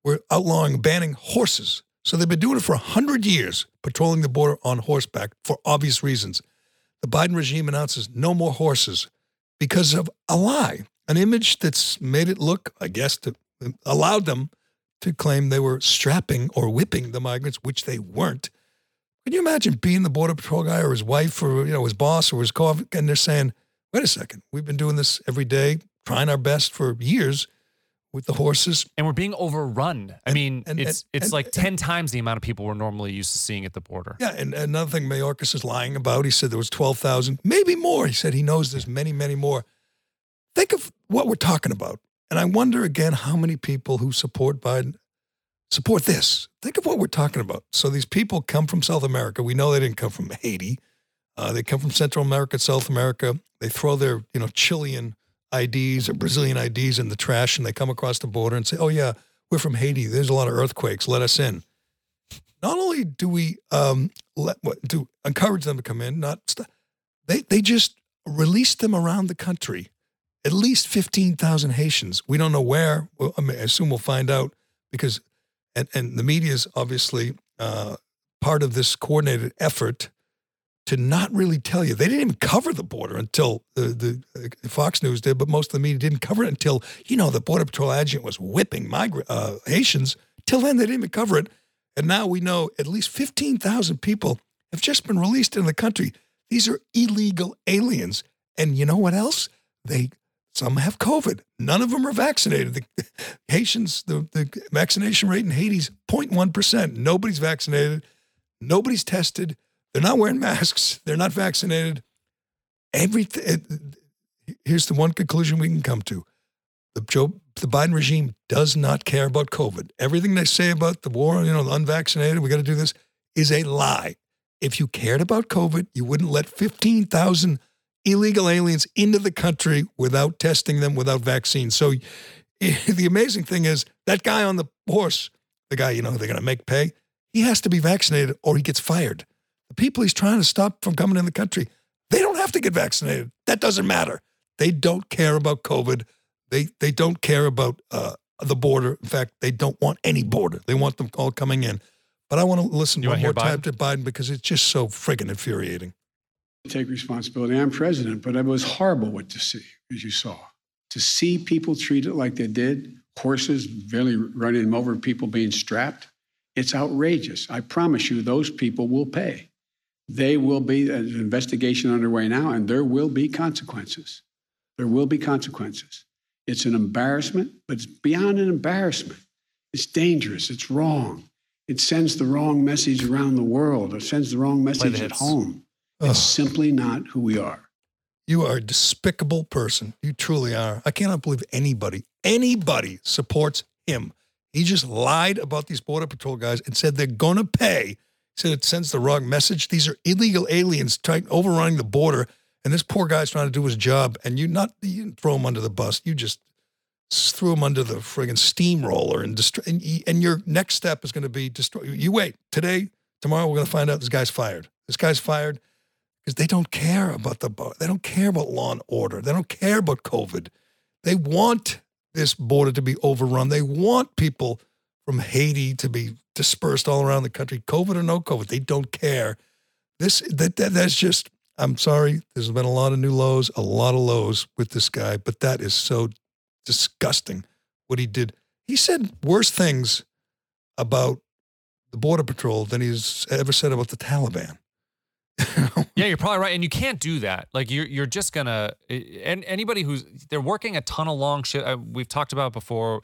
we're outlawing banning horses. So they've been doing it for hundred years, patrolling the border on horseback for obvious reasons. The Biden regime announces no more horses because of a lie, an image that's made it look, I guess, to allowed them to claim they were strapping or whipping the migrants, which they weren't. Can you imagine being the border patrol guy or his wife or you know his boss or his co and they're saying, wait a second, we've been doing this every day, trying our best for years with the horses. And we're being overrun. I And- mean, and- it's and- it's like and- 10 times the amount of people we're normally used to seeing at the border. Yeah, and another thing Mayorkas is lying about, he said there was 12,000, maybe more. He said he knows there's many, many more. Think of what we're talking about. And I wonder again how many people who support Biden support this. Think of what we're talking about. So these people come from South America. We know they didn't come from Haiti. Uh, they come from Central America, South America. They throw their, you know, Chilean IDs or Brazilian IDs in the trash and they come across the border and say, oh, yeah, we're from Haiti. There's a lot of earthquakes. Let us in. Not only do we um, let what, do encourage them to come in, not st- they they just release them around the country. At least fifteen thousand Haitians. We don't know where. Well, I, mean, I assume we'll find out because, and and the media is obviously uh, part of this coordinated effort to not really tell you. They didn't even cover the border until the, the uh, Fox News did, but most of the media didn't cover it until you know the Border Patrol adjutant was whipping migrant uh, Haitians. Till then, they didn't even cover it, and now we know at least fifteen thousand people have just been released in the country. These are illegal aliens, and you know what else? They some have COVID. None of them are vaccinated. The Haitians, the, the vaccination rate in Haiti's 0.1 percent. Nobody's vaccinated. Nobody's tested they're not wearing masks. They're not vaccinated. Everything. Here's the one conclusion we can come to: the Joe, the Biden regime does not care about COVID. Everything they say about the war, you know, the unvaccinated, we got to do this, is a lie. If you cared about COVID, you wouldn't let 15,000 illegal aliens into the country without testing them, without vaccines. So the amazing thing is that guy on the horse, the guy, you know, they're going to make pay, he has to be vaccinated or he gets fired. The people he's trying to stop from coming in the country, they don't have to get vaccinated. That doesn't matter. They don't care about COVID. They they don't care about uh, the border. In fact, they don't want any border. They want them all coming in. But I want to listen You one more hear time to Biden because it's just so friggin' infuriating. take responsibility. I'm president, but it was horrible what to see, as you saw. To see people treated like they did, horses barely running them over, people being strapped, it's outrageous. I promise you, those people will pay. They will be uh, an investigation underway now, and there will be consequences. There will be consequences. It's an embarrassment, but it's beyond an embarrassment. It's dangerous. It's wrong. It sends the wrong message around the world. It sends the wrong message at home. Ugh. It's simply not who we are. You are a despicable person. You truly are. I cannot believe anybody, anybody supports him. He just lied about these Border Patrol guys and said they're going to pay. Said it sends the wrong message. These are illegal aliens trying overrunning the border, and this poor guy's trying to do his job. And you not you didn't throw him under the bus. You just threw him under the friggin' steamroller and destroy. And, and your next step is going to be destroy. You wait today, tomorrow. We're going to find out this guy's fired. This guy's fired because they don't care about the bo- they don't care about law and order. They don't care about COVID. They want this border to be overrun. They want people from Haiti to be dispersed all around the country, COVID or no COVID. They don't care. This that, that that's just. I'm sorry. There's been a lot of new lows, a lot of lows with this guy, but that is so disgusting what he did. He said worse things about the border patrol than he's ever said about the Taliban. Yeah, you're probably right, and you can't do that. Like you're you're just gonna and anybody who's they're working a ton of long shit. Uh, we've talked about before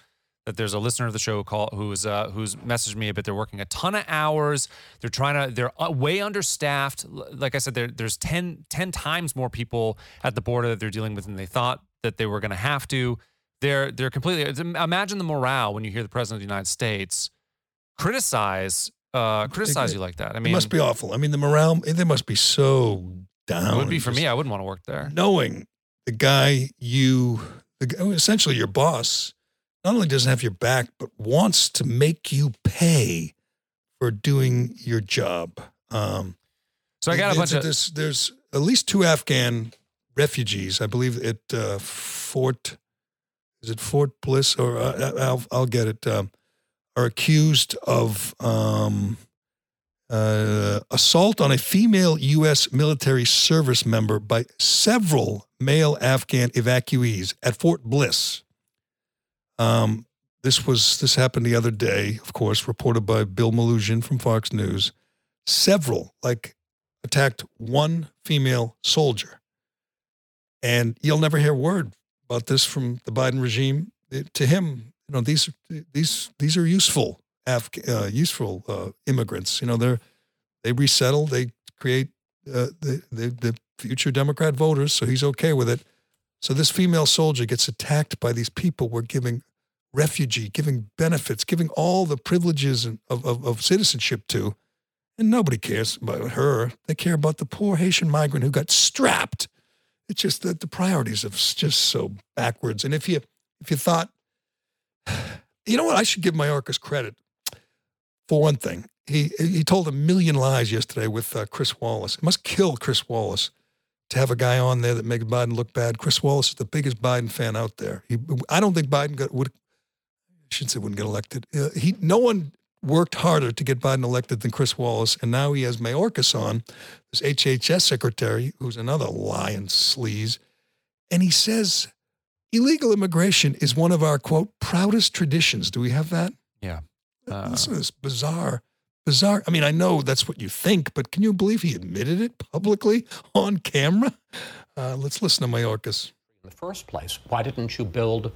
that there's a listener of the show call who's uh, who's messaged me, but they're working a ton of hours. They're trying to they're uh, way understaffed. Like I said, there's 10, 10 times more people at the border that they're dealing with than they thought that they were going to have to. They're they're completely imagine the morale when you hear the president of the United States criticize uh criticize you like that. I mean, it must be awful. I mean, the morale, they must be so down. it would be for me. I wouldn't want to work there. Knowing the guy you, the, essentially your boss, not only doesn't have your back, but wants to make you pay for doing your job. Um, So I got a bunch of there's, there's at least two Afghan refugees, I believe, at uh, Fort. Is it Fort Bliss or uh, I'll I'll get it. Um, are accused of um, uh, assault on a female U.S. military service member by several male Afghan evacuees at Fort Bliss. Um, this was this happened the other day, of course, reported by Bill Melugin from Fox News. Several, like, attacked one female soldier, and you'll never hear a word about this from the Biden regime. It- to him, you know, these these these are useful Af- uh, useful uh, immigrants. You know, they're they resettle, they create uh, the, the the future Democrat voters, so he's okay with it. So this female soldier gets attacked by these people we're giving refugee, giving benefits, giving all the privileges of, of, of citizenship to, and nobody cares about her. They care about the poor Haitian migrant who got strapped. It's just that the priorities s- just so backwards. And if you if you thought You know what? I should give Mayorkas credit for one thing. He he told a million lies yesterday with uh, Chris Wallace. It must kill Chris Wallace to have a guy on there that makes Biden look bad. Chris Wallace is the biggest Biden fan out there. He, I don't think Biden got, would. I shouldn't say wouldn't get elected. Uh, he no one worked harder to get Biden elected than Chris Wallace, and now he has Mayorkas on, this HHS secretary, who's another lying sleaze, and he says illegal immigration is one of our quote proudest traditions. Do we have that? Yeah. Uh, Listen to this bizarre, bizarre. I mean, I know that's what you think, but can you believe he admitted it publicly on camera? Uh, let's listen to Mayorkas. In the first place, why didn't you build,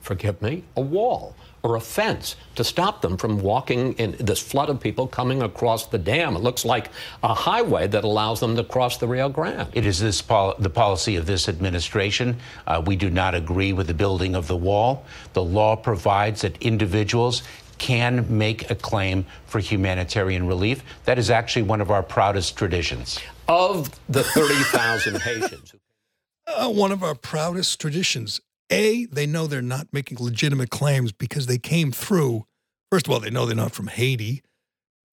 forgive me, a wall or a fence to stop them from walking in this flood of people coming across the dam? It looks like a highway that allows them to cross the Rio Grande. It is this pol- the policy of this administration. Uh, we do not agree with the building of the wall. The law provides that individuals can make a claim for humanitarian relief. That is actually one of our proudest traditions. Of the 30,000 Haitians. Uh, one of our proudest traditions. A, they know they're not making legitimate claims because they came through. First of all, they know they're not from Haiti.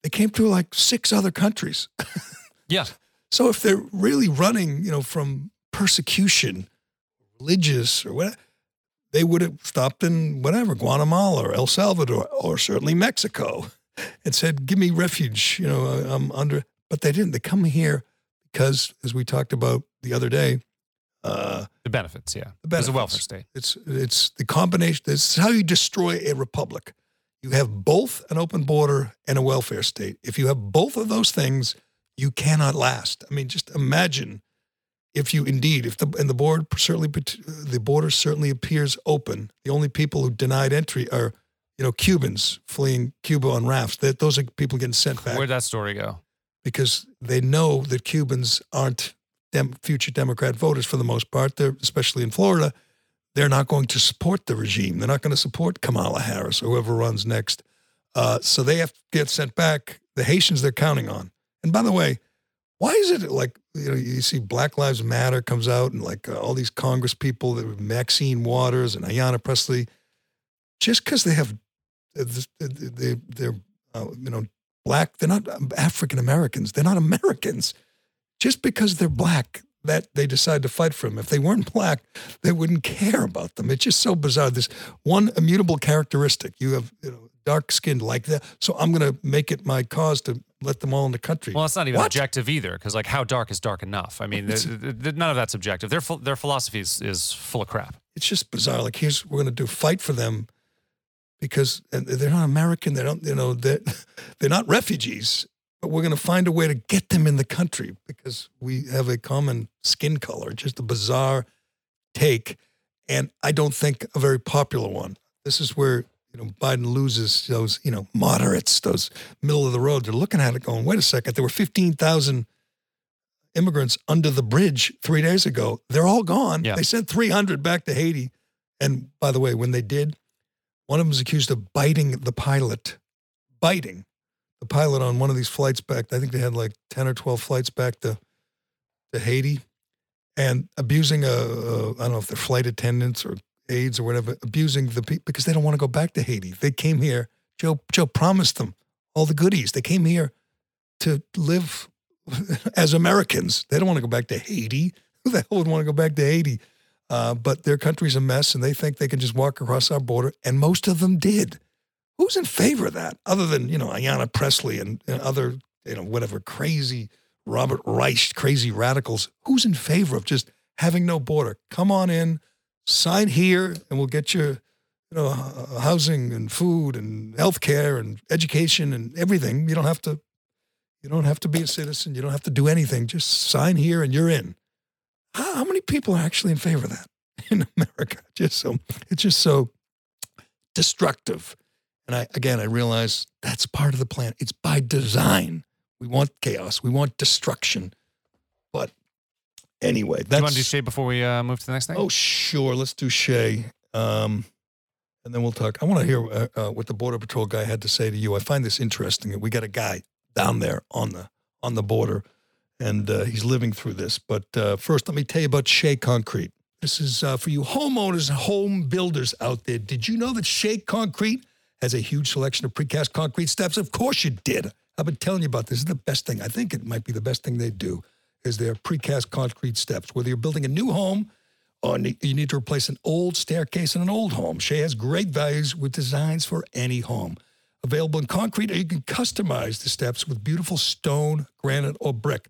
They came through like six other countries. yeah. So if they're really running, you know, from persecution, religious or whatever, they would have stopped in whatever, Guatemala or El Salvador or certainly Mexico and said, give me refuge, you know, I'm under, but they didn't. They come here because, as we talked about the other day, uh, the benefits, yeah. the benefits. It's a welfare state. It's, it's the combination, this is how you destroy a republic. You have both an open border and a welfare state. If you have both of those things, you cannot last. I mean, just imagine if you indeed, if the and the board certainly the border certainly appears open. The only people who denied entry are, you know, Cubans fleeing Cuba on rafts. That those are people getting sent back Where'd that story go? because they know that Cubans aren't dem- future Democrat voters for the most part. They're especially in Florida. They're not going to support the regime. They're not going to support Kamala Harris or whoever runs next. Uh, so they have to get sent back. The Haitians they're counting on. And by the way, why is it like you know you see Black Lives Matter comes out and like uh, all these Congress people, Maxine Waters and Ayanna Pressley, just because they have they they're uh, you know black, they're not African Americans, they're not Americans. Just because they're black, that they decide to fight for them. If they weren't black, they wouldn't care about them. It's just so bizarre. This one immutable characteristic. You have you know, dark skinned like that. So I'm going to make it my cause to let them all in the country. Well, it's not even What? objective either, because like how dark is dark enough? I mean, none of that's objective. Their their philosophy is, is full of crap. It's just bizarre. Like here's we're going to do fight for them because they're not American. They don't you know they're they're not refugees. But we're going to find a way to get them in the country because we have a common skin color. Just a bizarre take, and I don't think a very popular one. This is where you know Biden loses those you know moderates, those middle of the road. They're looking at it, going, "Wait a second, there were fifteen thousand immigrants under the bridge three days ago. They're all gone. Yeah. They sent three hundred back to Haiti. And by the way, when they did, one of them was accused of biting the pilot, biting the pilot on one of these flights back. I think they had like ten or twelve flights back to to Haiti, and abusing a, a I don't know if they're flight attendants or aides or whatever, abusing the people because they don't want to go back to Haiti. They came here. Joe Joe promised them all the goodies. They came here to live as Americans. They don't want to go back to Haiti. Who the hell would want to go back to Haiti? Uh, but their country's a mess, and they think they can just walk across our border, and most of them did. Who's in favor of that, other than you know Ayanna Pressley and, and other you know whatever crazy Robert Reich crazy radicals? Who's in favor of just having no border? Come on in, sign here, and we'll get you you know uh, housing and food and health care and education and everything. You don't have to you don't have to be a citizen. You don't have to do anything. Just sign here and you're in. How, how many people are actually in favor of that in America? Just so it's just so destructive. And I again I realize that's part of the plan. It's by design. We want chaos. We want destruction. But anyway, Do that's you want to do Shay before we uh, move to the next thing? Oh, sure. Let's do Shay. Um, and then we'll talk. I want to hear uh, uh, what the Border Patrol guy had to say to you. I find this interesting. We got a guy down there on the on the border, and uh, he's living through this. But uh, first, let me tell you about Shea Concrete. This is uh, for you homeowners and home builders out there. Did you know that Shea Concrete has a huge selection of precast concrete steps. Of course you did. I've been telling you about this. This is the best thing. I think it might be the best thing they do is their precast concrete steps. Whether you're building a new home or you need to replace an old staircase in an old home, Shea has great values with designs for any home. Available in concrete, or you can customize the steps with beautiful stone, granite, or brick.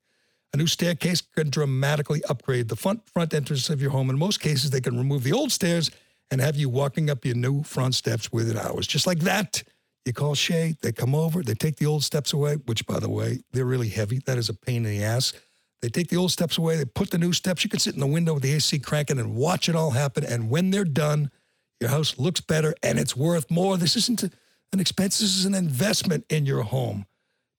A new staircase can dramatically upgrade the front front entrance of your home. In most cases, they can remove the old stairs and have you walking up your new front steps within hours. Just like that. You call Shea, they come over, they take the old steps away, which by the way, they're really heavy. That is a pain in the ass. They take the old steps away, they put the new steps. You can sit in the window with the AC cranking and watch it all happen. And when they're done, your house looks better and it's worth more. This isn't an expense, this is an investment in your home.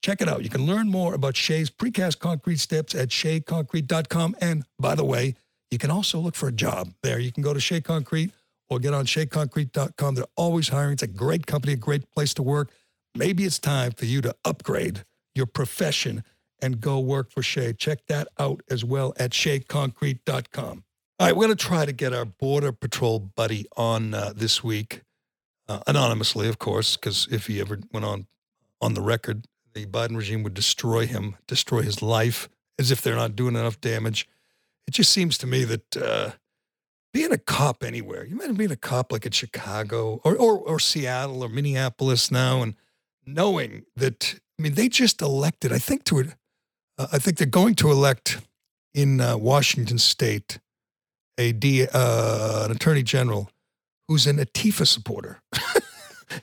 Check it out. You can learn more about Shea's precast concrete steps at sheaconcrete.com. And by the way, you can also look for a job there. You can go to Shea Concrete or get on sheaconcrete.com. They're always hiring. It's a great company, a great place to work. Maybe it's time for you to upgrade your profession and go work for Shea. Check that out as well at sheaconcrete.com. All right, we're going to try to get our Border Patrol buddy on uh, this week, uh, anonymously, of course, because if he ever went on on the record, the Biden regime would destroy him, destroy his life, as if they're not doing enough damage. It just seems to me that uh, being a cop anywhere, you might have been a cop like in Chicago or, or, or Seattle or Minneapolis now, and knowing that, I mean, they just elected, I think to it, uh, I think they're going to elect in uh, Washington state a D, uh, an attorney general who's an Antifa supporter.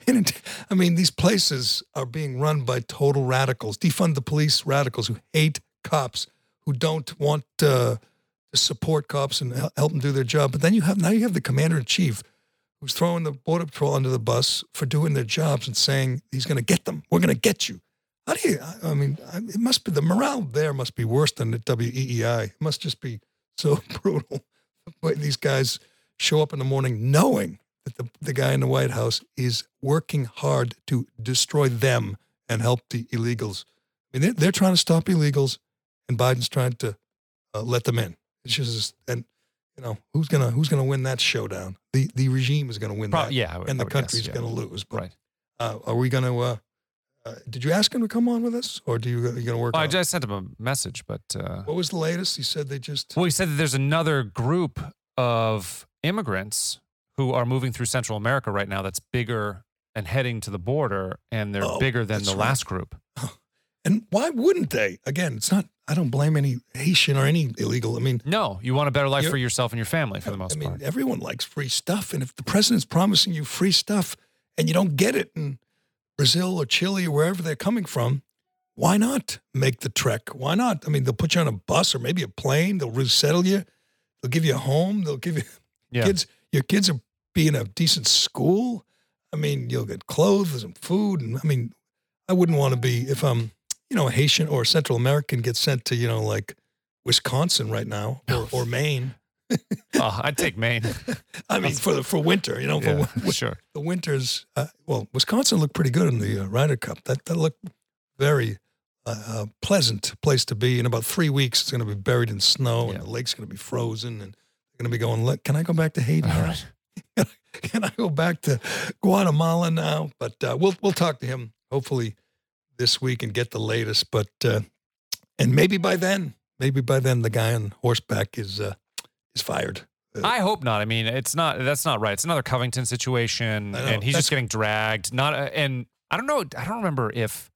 And I mean, these places are being run by total radicals, defund the police radicals who hate cops, who don't want uh, support cops and help them do their job. But then you have now you have the commander in chief who's throwing the border patrol under the bus for doing their jobs and saying he's going to get them. We're going to get you. How do you? I mean, it must be the morale there must be worse than at WEEI. It must just be so brutal. The these guys show up in the morning knowing that the, the guy in the White House is working hard to destroy them and help the illegals. I mean, they're, they're trying to stop illegals, and Biden's trying to uh, let them in. It's just, and you know, who's gonna who's gonna win that showdown? The the regime is gonna win Pro- that, yeah, would, and the country's yeah. gonna lose. But, right? Uh, are we gonna? Uh, uh, did you ask him to come on with us, or do you are you gonna work? Well, I just sent him a message, but uh, what was the latest? He said they just. well, he said that there's another group of immigrants who are moving through Central America right now that's bigger and heading to the border, and they're Oh, bigger than the right. last group. And why wouldn't they? Again, it's not. I don't blame any Haitian or any illegal. I mean, No, you want a better life for yourself and your family for the most I mean, part. everyone likes free stuff, and if the president's promising you free stuff and you don't get it in Brazil or Chile or wherever they're coming from, why not make the trek? Why not? I mean, they'll put you on a bus or maybe a plane. They'll resettle you. They'll give you a home. They'll give you Yeah. kids. Your kids will be in a decent school. I mean, you'll get clothes and food. And I mean, I wouldn't want to be if I'm, you know, a Haitian or Central American gets sent to, you know, like Wisconsin right now or, or Maine. oh, I'd take Maine. I mean, for the for winter, you know, for Yeah, win- sure. the winters. Uh, well, Wisconsin looked pretty good in the uh, Ryder Cup. That that looked very uh, uh, pleasant place to be. In about three weeks, it's going to be buried in snow, Yeah. and the lake's going to be frozen, and they're going to be going. "Let- Can I go back to Haiti? All right. Can I go back to Guatemala now? But uh, we'll we'll talk to him hopefully this week and get the latest. But uh, and maybe by then, maybe by then, the guy on horseback is uh, is fired. Uh, I hope not. I mean, it's not. That's not right. It's another Covington situation, and he's That's- just getting dragged. Not. Uh, and I don't know. I don't remember if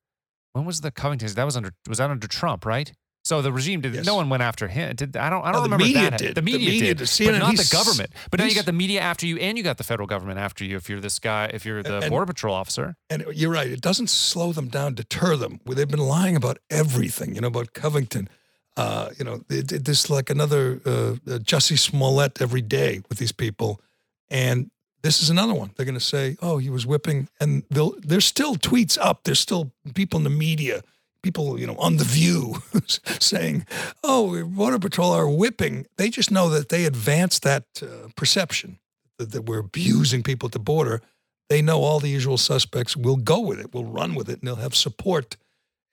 when was the Covington? That was under. Was that under Trump? Right. So the regime did. Yes. No one went after him. Did I don't. I don't the remember media that. did. The The media, media did, did. but not the government. But now you got the media after you, and you got the federal government after you. If you're this guy, if you're the And- border patrol officer. And you're right. It doesn't slow them down, deter them. They've been lying about everything, you know, about Covington. Uh, you know, it, it, this like another uh, uh, Jussie Smollett every day with these people. And this is another one. They're going to say, oh, he was whipping. And they'll, there's still tweets up. There's still people in the media, people, you know, on The View saying, oh, Border Patrol are whipping. They just know that they advance that uh, perception that, that we're abusing people at the border they know all the usual suspects will go with it, will run with it, and they'll have support.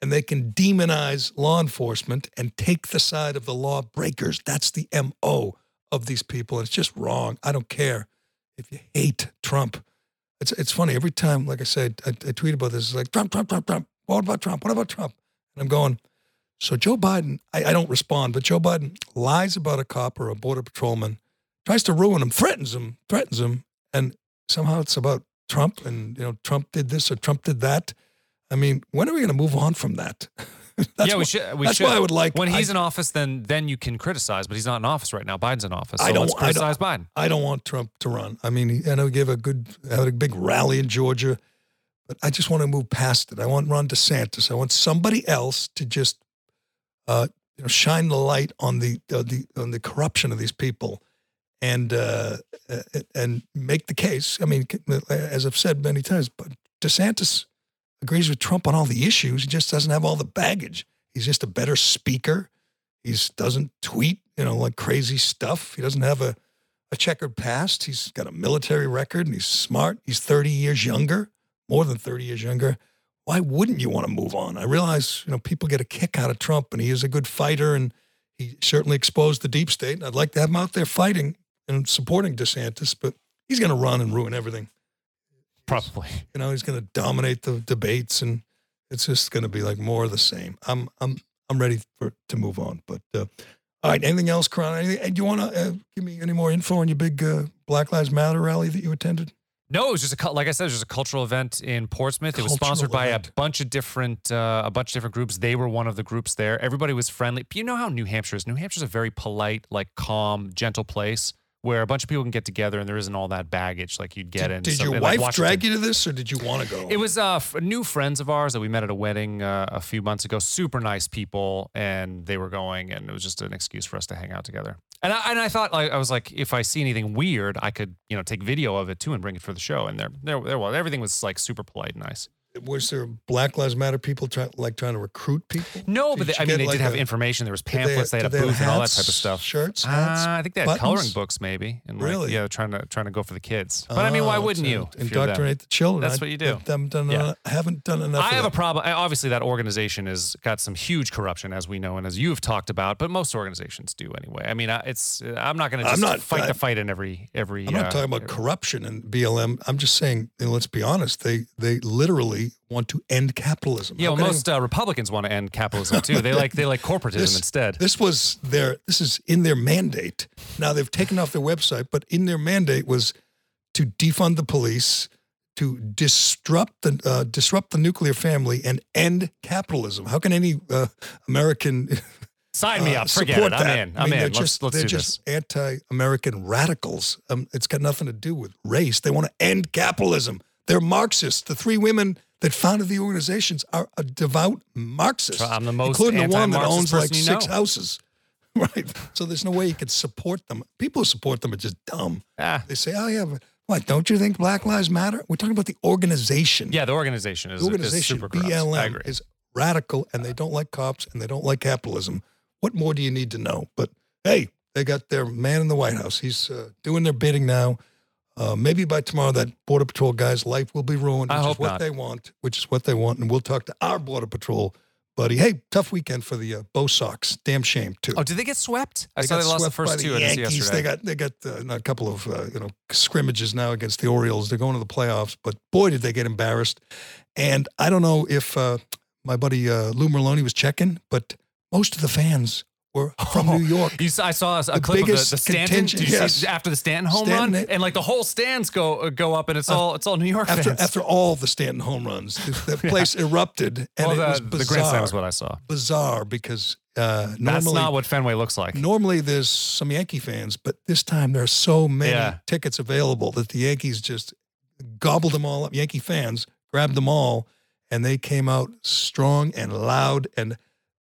And they can demonize law enforcement and take the side of the law breakers. That's the MO of these people. And it's just wrong. I don't care if you hate Trump. it's it's funny every time. Like I said, I, I tweet about this. It's like Trump, Trump, Trump, Trump. What about Trump? What about Trump? And I'm going. So Joe Biden, I, I don't respond, but Joe Biden lies about a cop or a border patrolman, tries to ruin him, threatens him, threatens him, and somehow it's about Trump and you know Trump did this or Trump did that. I mean, when are we going to move on from that? that's yeah, we why, should. We that's should. why I would like when he's I, in office, then then you can criticize, but he's not in office right now. Biden's in office, so I don't- let's I don't- criticize Biden. I don't want Trump to run. I mean, he, I know he gave a good, had a big rally in Georgia, but I just want to move past it. I want Ron DeSantis. I want somebody else to just, uh, you know, shine the light on the uh, the on the corruption of these people, and uh, uh, and make the case. I mean, as I've said many times, but DeSantis agrees with Trump on all the issues. He just doesn't have all the baggage. He's just a better speaker. He doesn't tweet, you know, like crazy stuff. He doesn't have a, a checkered past. He's got a military record and he's smart. He's 30 years younger, more than 30 years younger. Why wouldn't you want to move on? I realize, you know, people get a kick out of Trump and he is a good fighter and he certainly exposed the deep state. And I'd like to have him out there fighting and supporting DeSantis, but he's going to run and ruin everything. Probably. You know, he's going to dominate the debates and it's just going to be like more of the same. I'm I'm I'm ready for to move on. But uh, all right, anything else, Karan? Anything? Do you want to uh, give me any more info on your big uh, Black Lives Matter rally that you attended? No, it was just a like I said, it was just a cultural event in Portsmouth. it was Cultural sponsored by event. a bunch of different uh, a bunch of different groups. They were one of the groups there. Everybody was friendly. You know how New Hampshire is. New Hampshire's a very polite, like calm, gentle place where a bunch of people can get together and there isn't all that baggage like you'd get Did, in. did your in, like, wife drag you to this, or did you want to go? It was uh, new friends of ours that we met at a wedding uh, a few months ago. Super nice people, and they were going, and it was just an excuse for us to hang out together. And I, and I thought, like, I was like, if I see anything weird, I could, you know, take video of it too and bring it for the show. And there, there, there was everything was like super polite and nice. Was there Black Lives Matter people try, like trying to recruit people? No, but they, I mean, they like, did have a- information. There was did they- pamphlets. They, had a booth and all that type of stuff. shirts, Uh, hats, I think they had coloring books, maybe. And like, Really? yeah, trying to trying to go for the kids. But I mean, why Oh, wouldn't you? them? Indoctrinate the children. That's I- what you do. I haven't done, Yeah. enough, I haven't done enough. I have a problem. Obviously, that organization has got some huge corruption, as we know, and as you've talked about. But most organizations do anyway. I mean, it's. uh, I'm not going to just not- fight I- the fight in every every. I'm not uh, talking about corruption and BLM. I'm just saying, and let's be honest, they they literally want to end capitalism. Yeah, well, most uh, Republicans want to end capitalism too. They like they like corporatism This- instead. This was their this is in their mandate. Now they've taken off their website, but in their mandate was to defund the police, to disrupt the uh, disrupt the nuclear family, and end capitalism. How can any uh, American Sign me uh, up. Forget support it. I'm that? in. I I'm mean, in. They're Let's just, let's they're do just anti-American radicals. Um, it's got nothing to do with race. They want to end capitalism. They're Marxists. The three women that founded the organizations are a devout Marxists. So I'm the most including the one that owns like six know. houses. Right. So there's no way you could support them. People who support them are just dumb. Ah. They say, "Oh yeah, but what? Don't you think Black Lives Matter?" We're talking about the organization. Yeah, the organization is, The organization is super corrupt. BLM agree. is radical, and they don't like cops, and they don't like capitalism. What more do you need to know? But hey, they got their man in the White House. He's uh, doing their bidding now. Uh, maybe by tomorrow, that Border Patrol guy's life will be ruined, I which is what not. they want. Which is what they want, and we'll talk to our Border Patrol buddy. Hey, tough weekend for the uh, Bo Sox. Damn shame too. Oh, did they get swept? I They saw they lost the first two. The I didn't see Yankees. yesterday. They got they got uh, a couple of uh, you know scrimmages now against the Orioles. They're going to the playoffs, but boy, did they get embarrassed. And I don't know if uh, my buddy uh, Lou Merloni was checking, but most of the fans were from New York. You saw, I saw a, a clip of the, the Stanton. contingent- Did you yes. see after the Stanton home Stanton, run, and like the whole stands go uh, go up, and it's all it's all New York After fans. after all the Stanton home runs, the, the place erupted, and well, it the, was the bizarre. Grand Slam is what I saw. bizarre because uh, That's not what Fenway looks like. normally there's some Yankee fans, but this time there are so many Yeah. tickets available that the Yankees just gobbled them all up. Yankee fans grabbed them all, and they came out strong and loud. And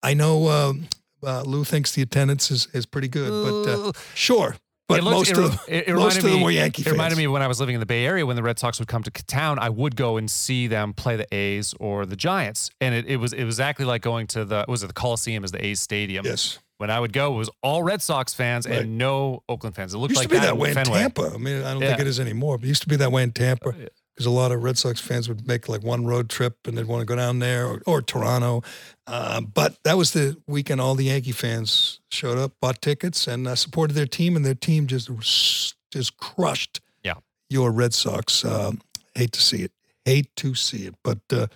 I know um uh, Lou thinks the attendance is, is pretty good, but uh, sure. But It looked- most it, of them, it, it most reminded of them me, were Yankee It reminded me when I was living in the Bay Area when the Red Sox would come to town. I would go and see them play the A's or the Giants, and it, it was it was exactly like going to the was it the Coliseum as the A's stadium. Yes. When I would go, it was all Red Sox fans Right. and no Oakland fans. It looked used like to be that, in way in Fenway. Tampa. I mean, I don't Yeah. think it is anymore, but it used to be that way in Tampa Oh, yeah. Because a lot of Red Sox fans would make like one road trip and they'd want to go down there or, or Toronto. Uh, but that was the weekend all the Yankee fans showed up, bought tickets, and uh, supported their team, and their team just just crushed Yeah. your Red Sox. Um, hate to see it. Hate to see it. But uh,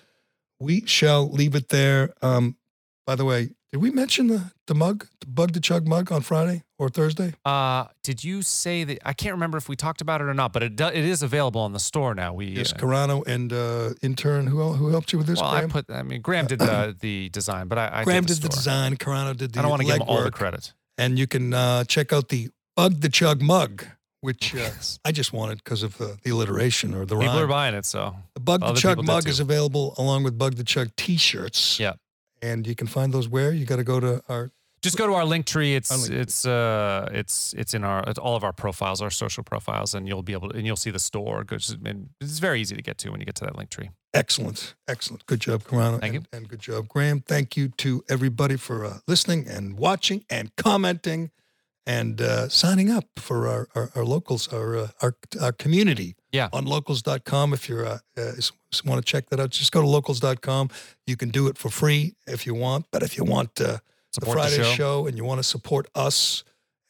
we shall leave it there. Um, by the way, did we mention the, the mug, the Bug the Chug mug on Friday or Thursday? Uh, did you say that? I can't remember if we talked about it or not, but it do, it is available in the store now. We Yes, uh, Carano and uh, intern. Who who helped you with this? well, I put. I mean, Graham did the the design, but I, I Graham did did the, the design. Carano did the I don't want to give him all the credit. And you can uh, check out the Bug the Chug mug, which uh, I just wanted because of uh, the alliteration or the People are buying it, so The Bug the Chug mug is available along with Bug the Chug T-shirts. Yeah. And you can find those where you got to go to our. just go to our link tree. It's link tree. it's uh it's it's in our it's all of our profiles, our social profiles, and you'll be able to and you'll see the store. And It's very easy to get to when you get to that link tree. Excellent, excellent. Good job, Carano. Thank and, and good job, Graham. Thank you to everybody for uh, listening and watching and commenting and uh, signing up for our, our, our locals, our, uh, our our community. Yeah. On locals.com. If you're uh, uh, want to check that out, just go to locals.com. You can do it for free if you want. But if you want uh, the Support the Friday show. show and you want to support us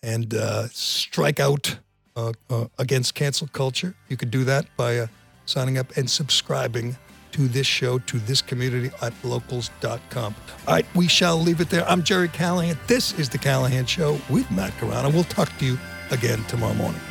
and uh, strike out uh, uh, against cancel culture, you could do that by uh, signing up and subscribing to this show, to this community at locals.com. All right, we shall leave it there. I'm Jerry Callahan. This is The Callahan Show with Matt Carano. We'll talk to you again tomorrow morning.